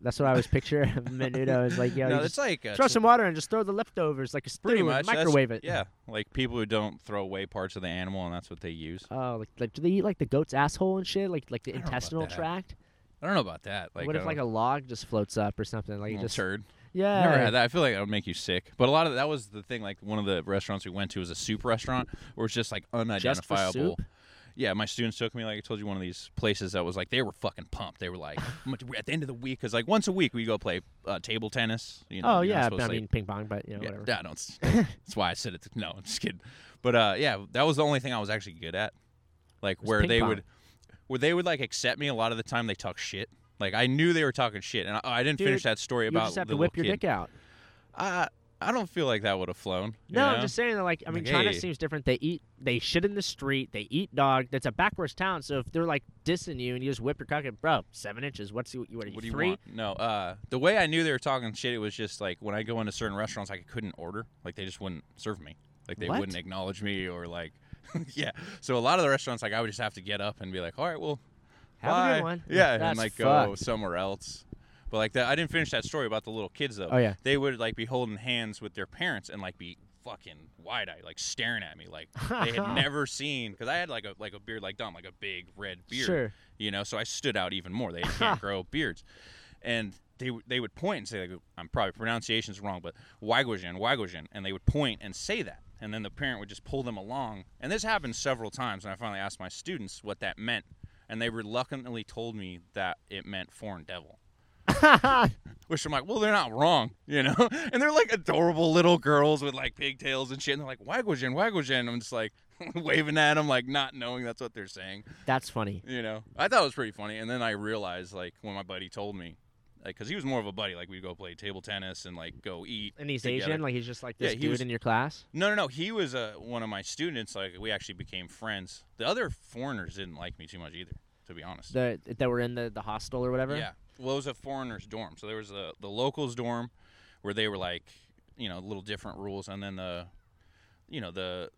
[SPEAKER 1] That's what I was picturing. <laughs> menudo is like, yeah,
[SPEAKER 2] no,
[SPEAKER 1] you
[SPEAKER 2] it's like uh,
[SPEAKER 1] throw some water and just throw the leftovers like a stew
[SPEAKER 2] pretty much
[SPEAKER 1] microwave it.
[SPEAKER 2] Yeah, like people who don't throw away parts of the animal, and that's what they use.
[SPEAKER 1] Oh, like, like do they eat like the goat's asshole and shit? Like like the
[SPEAKER 2] I don't know about
[SPEAKER 1] intestinal tract?
[SPEAKER 2] I don't know about that. Like
[SPEAKER 1] what if
[SPEAKER 2] uh,
[SPEAKER 1] like a log just floats up or something? Like
[SPEAKER 2] little
[SPEAKER 1] just
[SPEAKER 2] turd?
[SPEAKER 1] yeah.
[SPEAKER 2] Never had that. I feel like that would make you sick. But a lot of that was the thing. Like one of the restaurants we went to was a soup restaurant, where it's just like
[SPEAKER 1] Just
[SPEAKER 2] unidentifiable.
[SPEAKER 1] soup?
[SPEAKER 2] Yeah, my students took me, like I told you, one of these places that was like they were fucking pumped. They were like, <laughs> at the end of the week, because like once a week we go play uh, table tennis. You know,
[SPEAKER 1] Oh yeah, I
[SPEAKER 2] like-
[SPEAKER 1] mean ping pong, but you know
[SPEAKER 2] yeah,
[SPEAKER 1] whatever.
[SPEAKER 2] yeah, no, it's- that's why I said it. No, I'm just kidding. But uh, yeah, that was the only thing I was actually good at. Like where they
[SPEAKER 1] pong.
[SPEAKER 2] would, where they would like accept me. A lot of the time they talk shit. Like I knew they were talking shit, and I, I didn't
[SPEAKER 1] Dude,
[SPEAKER 2] finish that story
[SPEAKER 1] You
[SPEAKER 2] about
[SPEAKER 1] just have
[SPEAKER 2] the
[SPEAKER 1] to whip your
[SPEAKER 2] kid.
[SPEAKER 1] dick out.
[SPEAKER 2] Uh, I don't feel like that would have flown.
[SPEAKER 1] No,
[SPEAKER 2] know?
[SPEAKER 1] I'm just saying that like I mean
[SPEAKER 2] Like,
[SPEAKER 1] China
[SPEAKER 2] hey.
[SPEAKER 1] seems different. They eat they shit in the street, they eat dog. That's a backwards town. So if they're like dissing you and you just whip your cock and bro, seven inches, what's you what are you,
[SPEAKER 2] What do you
[SPEAKER 1] three?
[SPEAKER 2] want? No, uh, the way I knew they were talking shit, it was just like when I go into certain restaurants, like I couldn't order, like they just wouldn't serve me, like they
[SPEAKER 1] What?
[SPEAKER 2] wouldn't acknowledge me or like, <laughs> yeah. So a lot of the restaurants, like I would just have to get up and be like, all right, well,
[SPEAKER 1] Have a
[SPEAKER 2] bye.
[SPEAKER 1] good one.
[SPEAKER 2] Yeah,
[SPEAKER 1] That's
[SPEAKER 2] and like go somewhere else. But like that, I didn't finish that story about the little kids though.
[SPEAKER 1] Oh yeah.
[SPEAKER 2] They would like be holding hands with their parents and like be fucking wide eyed, like staring at me, like they had <laughs> never seen. Because I had like a like a beard like Dom, like a big red beard
[SPEAKER 1] Sure.
[SPEAKER 2] you know. So I stood out even more. They <laughs> can't grow beards, and they they would point and say like I'm probably pronunciation's wrong, but Wagwajan, Wagwajan, and they would point and say that, and then the parent would just pull them along. And this happened several times, and I finally asked my students what that meant, and they reluctantly told me that it meant foreign devil. <laughs> Which I'm like, well, they're not wrong, you know. <laughs> And they're like adorable little girls with like pigtails and shit. And they're like, Wagwajan, Wagwajan. I'm just like <laughs> waving at them, like not knowing that's what they're saying.
[SPEAKER 1] That's funny.
[SPEAKER 2] You know, I thought it was pretty funny, and then I realized, like, when my buddy told me, like, because he was more of a buddy, like, we'd go play table tennis and like go eat.
[SPEAKER 1] And he's
[SPEAKER 2] together.
[SPEAKER 1] Asian, like he's just like
[SPEAKER 2] Yeah,
[SPEAKER 1] this
[SPEAKER 2] he
[SPEAKER 1] dude
[SPEAKER 2] was-
[SPEAKER 1] in your class.
[SPEAKER 2] No, no, no. He was uh, one of my students. Like, we actually became friends. The other foreigners didn't like me too much either, to be honest.
[SPEAKER 1] The that were in the, the hostel or whatever.
[SPEAKER 2] Yeah. Well, it was a foreigners dorm, so there was the the locals dorm, where they were like, you know, little different rules, and then the, you know, the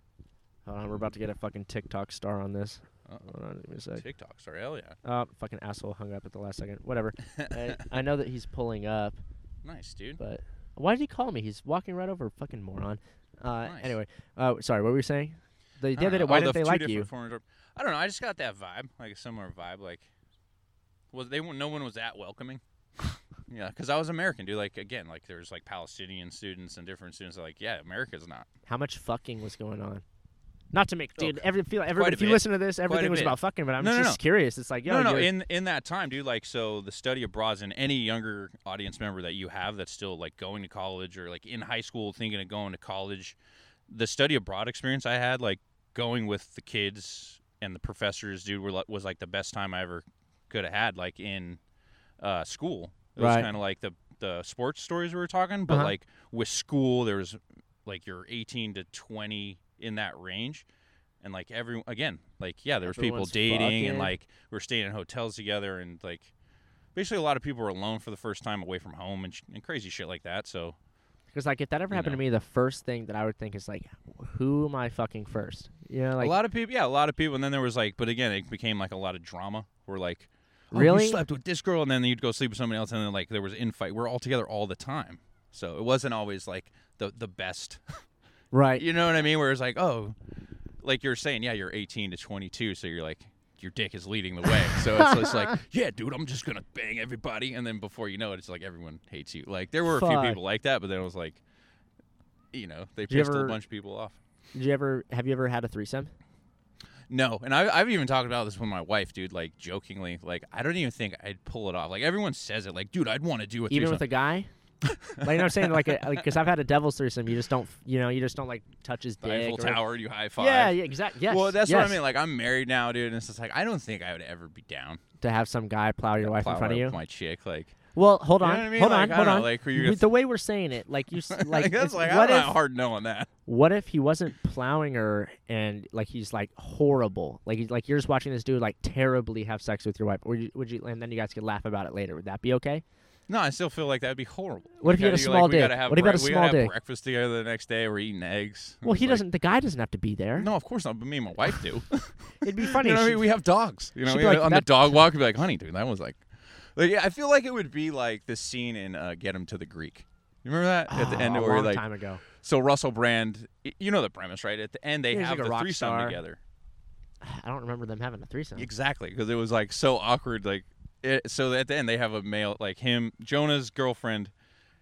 [SPEAKER 1] Hold on, we're about to get a fucking TikTok star on this. Hold on, give me a sec.
[SPEAKER 2] TikTok. Sorry, hell yeah.
[SPEAKER 1] Oh, fucking asshole hung up at the last second. Whatever. <laughs> I, I know that he's pulling up,
[SPEAKER 2] nice, dude.
[SPEAKER 1] but why did he call me? He's walking right over, fucking moron. Uh,
[SPEAKER 2] Nice.
[SPEAKER 1] Anyway, uh, sorry, what were you saying? The,
[SPEAKER 2] I don't
[SPEAKER 1] other day,
[SPEAKER 2] know.
[SPEAKER 1] why
[SPEAKER 2] Oh, the
[SPEAKER 1] they
[SPEAKER 2] two
[SPEAKER 1] like
[SPEAKER 2] different
[SPEAKER 1] you?
[SPEAKER 2] foreigners I don't know. I just got that vibe, like a similar vibe. Like, was they? No one was that welcoming. <laughs> yeah, because I was American, dude. Like again, like there's like Palestinian students and different students. Like, yeah, America's not.
[SPEAKER 1] How much fucking was going on? Not to make, dude.
[SPEAKER 2] Okay.
[SPEAKER 1] Every feel every, if you
[SPEAKER 2] bit.
[SPEAKER 1] listen to this, everything was
[SPEAKER 2] bit.
[SPEAKER 1] about fucking. But I'm
[SPEAKER 2] No, no,
[SPEAKER 1] just
[SPEAKER 2] no.
[SPEAKER 1] curious. It's like, yo,
[SPEAKER 2] no, no.
[SPEAKER 1] you're-
[SPEAKER 2] In in that time, dude. Like, so the study abroad, and any younger audience member that you have that's still like going to college or like in high school thinking of going to college, the study abroad experience I had, like going with the kids and the professors, dude, were was like the best time I ever could have had. Like in uh, school, it was
[SPEAKER 1] Right.
[SPEAKER 2] kind of like the the sports stories we were talking, but
[SPEAKER 1] Uh-huh.
[SPEAKER 2] like with school, there was like you're 18 to 20 in that range. And like every again, like yeah, there was people dating
[SPEAKER 1] fucking.
[SPEAKER 2] and like we were staying in hotels together and like basically a lot of people were alone for the first time away from home and, sh- and crazy shit like that. So
[SPEAKER 1] Because like if that ever
[SPEAKER 2] you
[SPEAKER 1] happened
[SPEAKER 2] know.
[SPEAKER 1] to me, the first thing that I would think is like, who am I fucking first? You know, like
[SPEAKER 2] a lot of people, yeah, a lot of people. And then there was like, but again, it became like a lot of drama. Where like, oh,
[SPEAKER 1] Really?
[SPEAKER 2] you slept with this girl, and then you'd go sleep with somebody else, and then like there was infight. We're all together all the time, so it wasn't always like the the best. <laughs>
[SPEAKER 1] right.
[SPEAKER 2] You know what I mean? Where it's like, oh, like you're saying, yeah, you're 18 to 22, so you're like. Your dick is leading the way, so it's just like, <laughs> yeah, dude, I'm just gonna bang everybody, and then before you know it, it's like everyone hates you. Like there were a few people like that, but then it was like, you know, they
[SPEAKER 1] Did
[SPEAKER 2] pissed a bunch of people off.
[SPEAKER 1] Did you ever have you ever had a threesome?
[SPEAKER 2] No, and I, I've even talked about this with my wife, dude. Like jokingly, like I don't even think I'd pull it off. Like everyone says it, like, dude, I'd want to do it.
[SPEAKER 1] Even with a guy? <laughs> like you know what I'm saying? Like, because I've had a devil's threesome, you just don't, you know, you just don't like touch his dick.
[SPEAKER 2] Eiffel Tower, you high five.
[SPEAKER 1] Yeah, yeah, exactly. Yes.
[SPEAKER 2] Well, that's what I mean. Like I'm married now, dude, and it's just like I don't think I would ever be down.
[SPEAKER 1] To have some guy plow your wife
[SPEAKER 2] Plow
[SPEAKER 1] in front of you.
[SPEAKER 2] my chick, like
[SPEAKER 1] Well, hold
[SPEAKER 2] You know
[SPEAKER 1] on,
[SPEAKER 2] what I mean?
[SPEAKER 1] hold
[SPEAKER 2] Like,
[SPEAKER 1] on, hold
[SPEAKER 2] don't
[SPEAKER 1] on.
[SPEAKER 2] like, who you're
[SPEAKER 1] With
[SPEAKER 2] gonna
[SPEAKER 1] the way we're saying it, like you, <laughs> s- like,
[SPEAKER 2] that's
[SPEAKER 1] if-
[SPEAKER 2] like
[SPEAKER 1] what
[SPEAKER 2] I'm
[SPEAKER 1] if,
[SPEAKER 2] not hard no on that.
[SPEAKER 1] what if he wasn't plowing her and like he's like horrible, like he's like you're just watching this dude like terribly have sex with your wife, or you, would you, and then you guys could laugh about it later. Would that be okay?
[SPEAKER 2] No, I still feel like that'd be horrible.
[SPEAKER 1] What if you had a small
[SPEAKER 2] like,
[SPEAKER 1] dick? What if you had a small dick?
[SPEAKER 2] breakfast together the next day. We're eating eggs.
[SPEAKER 1] Well, he
[SPEAKER 2] like,
[SPEAKER 1] doesn't. The guy doesn't have to be there.
[SPEAKER 2] No, of course not. But me and my wife do. <laughs>
[SPEAKER 1] It'd be <laughs> funny.
[SPEAKER 2] You know, I mean? we have dogs. You know, we-
[SPEAKER 1] like,
[SPEAKER 2] on the dog walk, we'd be like, "Honey, dude, that was like." Like, yeah, I feel like it would be like the scene in uh, Get Him to the Greek. You remember that at the end
[SPEAKER 1] Oh, a
[SPEAKER 2] where
[SPEAKER 1] long
[SPEAKER 2] like
[SPEAKER 1] time ago.
[SPEAKER 2] so Russell Brand, you know the premise, right? At the end they
[SPEAKER 1] he's
[SPEAKER 2] have
[SPEAKER 1] like a
[SPEAKER 2] the threesome
[SPEAKER 1] star.
[SPEAKER 2] together. <sighs>
[SPEAKER 1] I don't remember them having a threesome.
[SPEAKER 2] Exactly, because it was like so awkward. Like, it, so at the end they have a male like him, Jonah's girlfriend,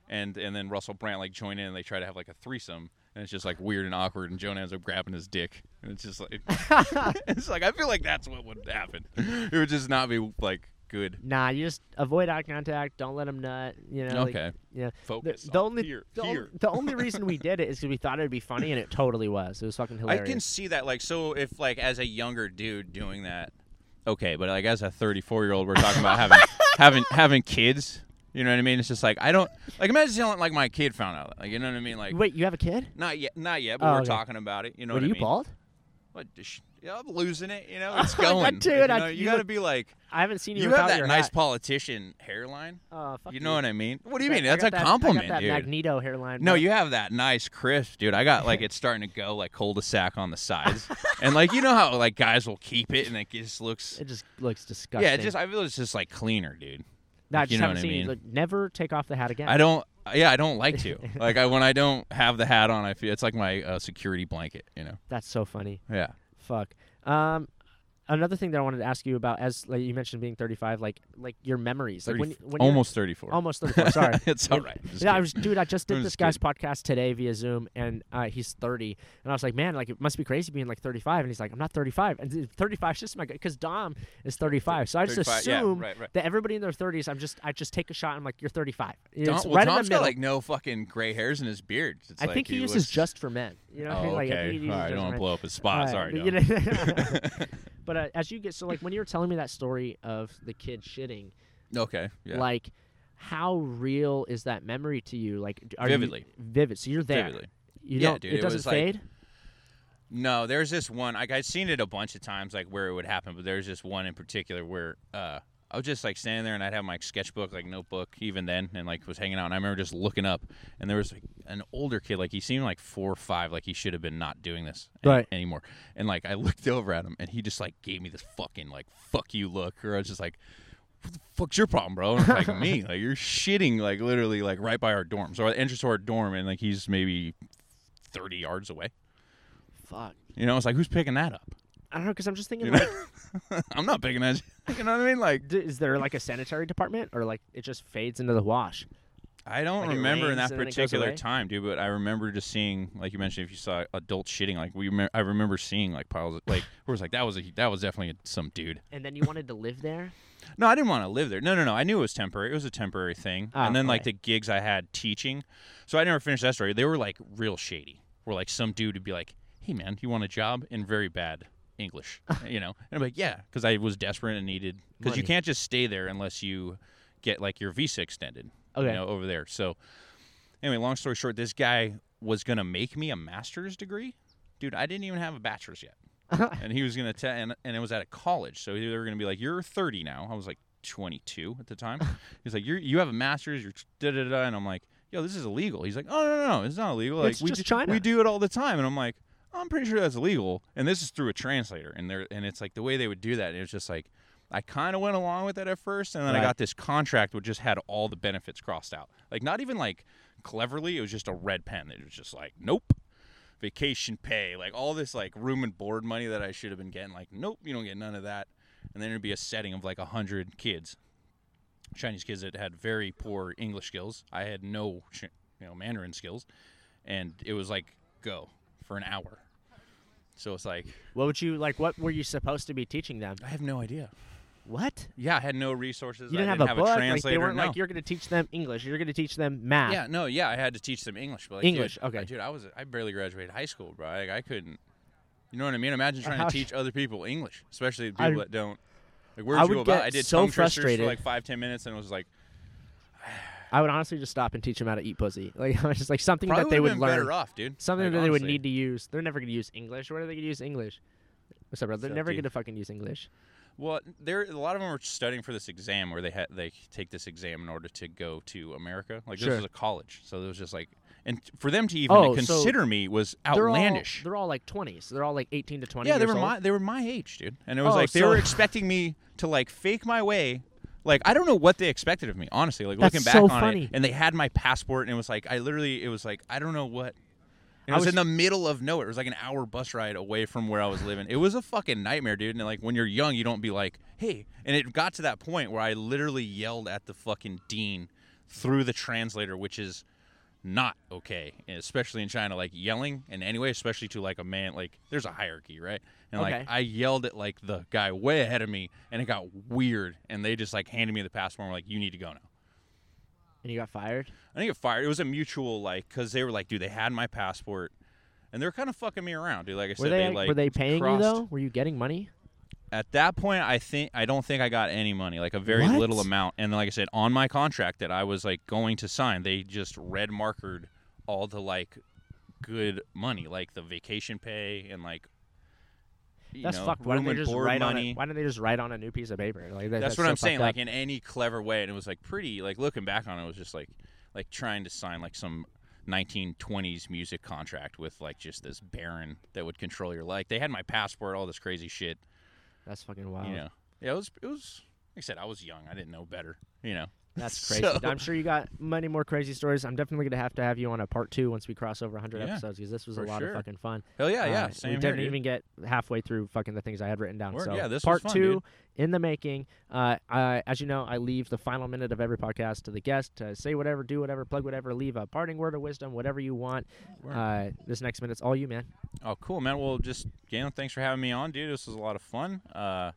[SPEAKER 2] and and then Russell Brand like join in. and They try to have like a threesome, and it's just like weird and awkward. And Jonah ends up grabbing his dick, and it's just like <laughs> <laughs> it's like I feel like that's what would happen. It would just not be like good.
[SPEAKER 1] Nah, you just avoid eye contact. Don't let him nut. You know. like-
[SPEAKER 2] okay,
[SPEAKER 1] yeah. The,
[SPEAKER 2] focus.
[SPEAKER 1] the
[SPEAKER 2] on
[SPEAKER 1] only
[SPEAKER 2] here,
[SPEAKER 1] the,
[SPEAKER 2] here.
[SPEAKER 1] the only reason we did it is because we thought it'd be funny, and it totally was. It was fucking hilarious.
[SPEAKER 2] I can see that. Like, so if like as a younger dude doing that, okay, but like as a 34 year old, we're talking about having <laughs> having having kids. You know what I mean? It's just like I don't like imagine telling like my kid found out. Like you know what I mean? Like
[SPEAKER 1] Wait, you have a kid?
[SPEAKER 2] not yet, not yet, but
[SPEAKER 1] Oh,
[SPEAKER 2] we're
[SPEAKER 1] okay.
[SPEAKER 2] talking about it. You know
[SPEAKER 1] what
[SPEAKER 2] what,
[SPEAKER 1] are
[SPEAKER 2] I
[SPEAKER 1] you
[SPEAKER 2] mean?
[SPEAKER 1] bald?
[SPEAKER 2] What? Sh- Yeah, I'm losing it. You know, <laughs> it's going.
[SPEAKER 1] dude,
[SPEAKER 2] you
[SPEAKER 1] I- you
[SPEAKER 2] you got to be like
[SPEAKER 1] I haven't seen you,
[SPEAKER 2] you have that nice
[SPEAKER 1] hat.
[SPEAKER 2] politician hairline.
[SPEAKER 1] Oh, fuck
[SPEAKER 2] You know what I mean? What do you mean? That's a
[SPEAKER 1] that-
[SPEAKER 2] compliment,
[SPEAKER 1] that
[SPEAKER 2] dude.
[SPEAKER 1] Magneto hairline.
[SPEAKER 2] No, you have that nice crisp, dude. I got like it's <laughs> starting to go like cul-de-sac on the sides, <laughs> and like you know how like guys will keep it and it just looks.
[SPEAKER 1] It just looks disgusting.
[SPEAKER 2] Yeah, it just I feel it's just like cleaner, dude.
[SPEAKER 1] No, I
[SPEAKER 2] like,
[SPEAKER 1] just
[SPEAKER 2] you know
[SPEAKER 1] haven't
[SPEAKER 2] what I
[SPEAKER 1] seen you.
[SPEAKER 2] mean?
[SPEAKER 1] Look, never take off the hat again.
[SPEAKER 2] I don't. Yeah, I don't like to. like I when I don't have the hat on, I feel it's like my uh, security blanket. You know.
[SPEAKER 1] That's so funny.
[SPEAKER 2] Yeah.
[SPEAKER 1] Fuck. Um, another thing that I wanted to ask you about, as like you mentioned, being 35, like like your memories, like when, when
[SPEAKER 2] almost 34.
[SPEAKER 1] almost 34. Sorry. <laughs>
[SPEAKER 2] it's all right. I'm
[SPEAKER 1] Yeah, I was, dude. I just
[SPEAKER 2] I'm
[SPEAKER 1] did this
[SPEAKER 2] just
[SPEAKER 1] guy's podcast today via Zoom, and uh, he's 30, and I was like, man, like it must be crazy being like 35, and he's like, I'm not 35, and 35 is just my because Dom is 35, so I just
[SPEAKER 2] 35, yeah,
[SPEAKER 1] assume
[SPEAKER 2] right, right.
[SPEAKER 1] that everybody in their 30s, I'm just I just take a shot, I'm like, you're 35. It's
[SPEAKER 2] well,
[SPEAKER 1] right in the middle.
[SPEAKER 2] got like no fucking gray hairs in his beard. It's
[SPEAKER 1] I
[SPEAKER 2] like
[SPEAKER 1] think he, uses
[SPEAKER 2] looks-
[SPEAKER 1] just for men. You know,
[SPEAKER 2] Oh,
[SPEAKER 1] like, I
[SPEAKER 2] okay.
[SPEAKER 1] he
[SPEAKER 2] All right, don't want to blow up his spot. Sorry.
[SPEAKER 1] but, <laughs> <laughs>
[SPEAKER 2] Dom.
[SPEAKER 1] you know- but uh, as you get so like when you were telling me that story of the kid shitting,
[SPEAKER 2] okay. Yeah.
[SPEAKER 1] like how real is that memory to you? Like are
[SPEAKER 2] Vividly.
[SPEAKER 1] you vivid? So you're there.
[SPEAKER 2] Vividly.
[SPEAKER 1] You
[SPEAKER 2] Yeah,
[SPEAKER 1] don't.
[SPEAKER 2] dude,
[SPEAKER 1] it
[SPEAKER 2] it
[SPEAKER 1] doesn't
[SPEAKER 2] was like-
[SPEAKER 1] fade.
[SPEAKER 2] No, there's this one. Like I've seen it a bunch of times, like where it would happen, but there's this one in particular where uh, I was just like standing there and I'd have my sketchbook, like notebook, even then, and like was hanging out. And I remember just looking up, and there was like, an older kid, like he seemed like four or five, like he should have been not doing this any-
[SPEAKER 1] Right.
[SPEAKER 2] anymore. And like I <laughs> looked over at him, and he just like gave me this fucking like fuck you look, or I was just like. What the fuck's your problem, bro? And like <laughs> me, like you're shitting, like literally, like right by our dorm. So I entered to our dorm, and like he's maybe thirty yards away.
[SPEAKER 1] Fuck.
[SPEAKER 2] You know, it's like who's picking that up?
[SPEAKER 1] I don't know because I'm just thinking
[SPEAKER 2] You
[SPEAKER 1] like. <laughs>
[SPEAKER 2] I'm not picking that. You know what I mean? Like
[SPEAKER 1] is there like a sanitary department or like it just fades into the wash?
[SPEAKER 2] I don't
[SPEAKER 1] Like
[SPEAKER 2] remember in that
[SPEAKER 1] and it
[SPEAKER 2] particular time, dude. But I remember just seeing, like you mentioned, if you saw adults shitting, like we, me- I remember seeing like piles, of, like where it's like that was a that was definitely some dude.
[SPEAKER 1] And then you wanted to live there.
[SPEAKER 2] No, I didn't want to live there. No, no, no. I knew it was temporary. It was a temporary thing.
[SPEAKER 1] Ah,
[SPEAKER 2] and then like the gigs I had teaching, so I never finished that story. They were like real shady. Where like some dude would be like, "Hey man, you want a job?" in very bad English, <laughs> you know, and I'm like, "Yeah," because I was desperate and needed because you
[SPEAKER 1] Money.
[SPEAKER 2] can't just stay there unless you get like your visa extended,
[SPEAKER 1] Okay.
[SPEAKER 2] you know, over there. So anyway, long story short, this guy was gonna make me a master's degree. Dude, I didn't even have a bachelor's yet <laughs> and he was gonna tell, and, and it was at a college, so they were gonna be like, "You're 30 now." I was like 22 at the time. <laughs> He's like, "You are you have a master's, you're da da da," and I'm like, "Yo, this is illegal." He's like, "Oh no no no, it's not illegal. Like
[SPEAKER 1] It's
[SPEAKER 2] we
[SPEAKER 1] just
[SPEAKER 2] do,
[SPEAKER 1] China."
[SPEAKER 2] we do it all the time," and I'm like, "I'm pretty sure that's illegal." And this is through a translator, and there and it's like the way they would do that. It was just like. I kind of went along with it at first, and then I got this contract which just had all the benefits crossed out. Like not even like cleverly, it was just a red pen. It was just like, nope, vacation pay, like all this like room and board money that I should have been getting. Like, nope, you don't get none of that. And then it'd be a setting of like a hundred kids, Chinese kids that had very poor English skills. I had no, you know, Mandarin skills, and it was like go for an hour. So it's like
[SPEAKER 1] What would you like? What were you supposed to be teaching them?
[SPEAKER 2] I have no idea.
[SPEAKER 1] What?
[SPEAKER 2] Yeah, I had no resources.
[SPEAKER 1] You didn't
[SPEAKER 2] I
[SPEAKER 1] have
[SPEAKER 2] didn't
[SPEAKER 1] a
[SPEAKER 2] have
[SPEAKER 1] book.
[SPEAKER 2] a
[SPEAKER 1] like
[SPEAKER 2] translator.
[SPEAKER 1] they weren't
[SPEAKER 2] no.
[SPEAKER 1] like you're going to teach them English. You're going to teach them math.
[SPEAKER 2] Yeah, no, yeah, I had to teach them English, but like,
[SPEAKER 1] English,
[SPEAKER 2] dude,
[SPEAKER 1] okay.
[SPEAKER 2] dude, I was I barely graduated high school, bro. Like, I couldn't. You know what I mean? Imagine trying
[SPEAKER 1] How
[SPEAKER 2] to teach other people English, especially
[SPEAKER 1] I-
[SPEAKER 2] people that don't. Like, where'd
[SPEAKER 1] I
[SPEAKER 2] you
[SPEAKER 1] would
[SPEAKER 2] go about?
[SPEAKER 1] get
[SPEAKER 2] I did
[SPEAKER 1] so
[SPEAKER 2] tongue twisters
[SPEAKER 1] frustrated.
[SPEAKER 2] for like five, ten minutes, and it was like <sighs>
[SPEAKER 1] I would honestly just stop and teach them how to eat pussy. <laughs> Like I was just like something
[SPEAKER 2] probably
[SPEAKER 1] that they would
[SPEAKER 2] been
[SPEAKER 1] learn.
[SPEAKER 2] better off, dude.
[SPEAKER 1] Something
[SPEAKER 2] Like,
[SPEAKER 1] that they would need to use. They're never going to use English. Where are they going to use English? What's up, bro? They're
[SPEAKER 2] What's
[SPEAKER 1] never to fucking use English.
[SPEAKER 2] Well, there a lot of them were studying for this exam where they had they take this exam in order to go to America. Like this
[SPEAKER 1] Sure.
[SPEAKER 2] was a college, so it was just like, and for them to even
[SPEAKER 1] Oh, so
[SPEAKER 2] consider me was
[SPEAKER 1] They're all,
[SPEAKER 2] outlandish.
[SPEAKER 1] they're all like 20s. They're all like 18 to 20
[SPEAKER 2] Yeah, they were
[SPEAKER 1] old.
[SPEAKER 2] my they were my age, dude. And it was
[SPEAKER 1] Oh,
[SPEAKER 2] like they
[SPEAKER 1] so-
[SPEAKER 2] were expecting me to like fake my way. Like I don't know what they expected of me, honestly. Like
[SPEAKER 1] That's
[SPEAKER 2] looking back
[SPEAKER 1] so
[SPEAKER 2] on
[SPEAKER 1] funny.
[SPEAKER 2] it, and they had my passport, and it was like I literally, it was like I don't know what.
[SPEAKER 1] I
[SPEAKER 2] was,
[SPEAKER 1] was-
[SPEAKER 2] in the middle of nowhere. It was like an hour bus ride away from where I was living. It was a fucking nightmare, dude. And like when you're young, you don't be like, "Hey!" And it got to that point where I literally yelled at the fucking dean through the translator, which is not okay, especially in China. Like yelling in any way, especially to like a man, like there's a hierarchy, right? And
[SPEAKER 1] Okay.
[SPEAKER 2] like I yelled at like the guy way ahead of me, and it got weird. And they just like handed me the passport, and were like, "You need to go now."
[SPEAKER 1] And you got fired?
[SPEAKER 2] I didn't get fired. It was a mutual like because they were like, dude, they had my passport, and they were kind of fucking me around, dude. Like I said,
[SPEAKER 1] Were they,
[SPEAKER 2] like
[SPEAKER 1] were they paying
[SPEAKER 2] crossed-
[SPEAKER 1] you though? Were you getting money?
[SPEAKER 2] At that point, I think I don't think I got any money, like a very
[SPEAKER 1] What?
[SPEAKER 2] little amount. And like I said, on my contract that I was like going to sign, they just red markered all the like good money, like the vacation pay and like
[SPEAKER 1] That's
[SPEAKER 2] know,
[SPEAKER 1] fucked. Why don't they just write on
[SPEAKER 2] money.
[SPEAKER 1] it? Why don't they just write on a new piece of paper? Like that,
[SPEAKER 2] that's,
[SPEAKER 1] that's
[SPEAKER 2] what
[SPEAKER 1] so
[SPEAKER 2] I'm saying,
[SPEAKER 1] fucked
[SPEAKER 2] like in any clever way. And it was like pretty, like looking back on it, it was just like like trying to sign like some 1920s music contract with like just this baron that would control your life. They had my passport, all this crazy shit.
[SPEAKER 1] That's fucking wild.
[SPEAKER 2] You know, yeah, it was it was. Like I said, I was young. I didn't know better. You know,
[SPEAKER 1] That's <laughs> crazy.
[SPEAKER 2] So-
[SPEAKER 1] I'm sure you got many more crazy stories. I'm definitely gonna have to have you on a part two once we cross over 100
[SPEAKER 2] Yeah,
[SPEAKER 1] episodes because this was a lot
[SPEAKER 2] sure.
[SPEAKER 1] of fucking fun.
[SPEAKER 2] hell yeah, yeah.
[SPEAKER 1] Uh,
[SPEAKER 2] Same
[SPEAKER 1] we
[SPEAKER 2] here,
[SPEAKER 1] didn't
[SPEAKER 2] dude.
[SPEAKER 1] even get halfway through fucking the things I had written down.
[SPEAKER 2] Word,
[SPEAKER 1] so
[SPEAKER 2] yeah, this was
[SPEAKER 1] part
[SPEAKER 2] fun,
[SPEAKER 1] two
[SPEAKER 2] dude.
[SPEAKER 1] in the making. Uh, I, as you know, I leave the final minute of every podcast to the guest to say whatever, do whatever, plug whatever, leave a parting word of wisdom, whatever you want. Uh, this next minute's all you, man.
[SPEAKER 2] Oh, cool, man. Well, just Galen, thanks for having me on, dude. This was a lot of fun. Uh,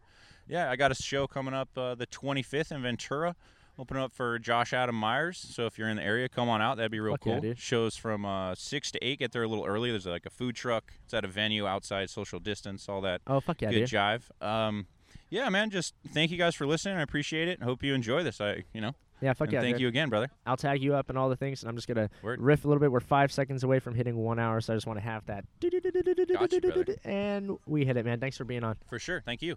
[SPEAKER 2] yeah, I got a show coming up uh, the 25th in Ventura. Opening up for Josh Adam Meyers. So if you're in the area, come on out. That'd be real
[SPEAKER 1] Fuck
[SPEAKER 2] cool.
[SPEAKER 1] dude.
[SPEAKER 2] Shows from uh, six to eight. Get there a little early. There's like a food truck. It's at a venue outside, social distance, all that
[SPEAKER 1] Oh fuck yeah,
[SPEAKER 2] good
[SPEAKER 1] dude.
[SPEAKER 2] jive. Um, yeah, man. Just thank you guys for listening. I appreciate it. Hope you enjoy this. I, you know,
[SPEAKER 1] Yeah, fuck
[SPEAKER 2] and
[SPEAKER 1] yeah.
[SPEAKER 2] thank
[SPEAKER 1] dude.
[SPEAKER 2] you again, brother.
[SPEAKER 1] I'll tag you up and all the things, and I'm just gonna
[SPEAKER 2] Word.
[SPEAKER 1] riff a little bit. We're five seconds away from hitting one hour, so I just want to have that.
[SPEAKER 2] Gotcha.
[SPEAKER 1] And we hit it, man. Thanks for being on.
[SPEAKER 2] For sure. Thank you.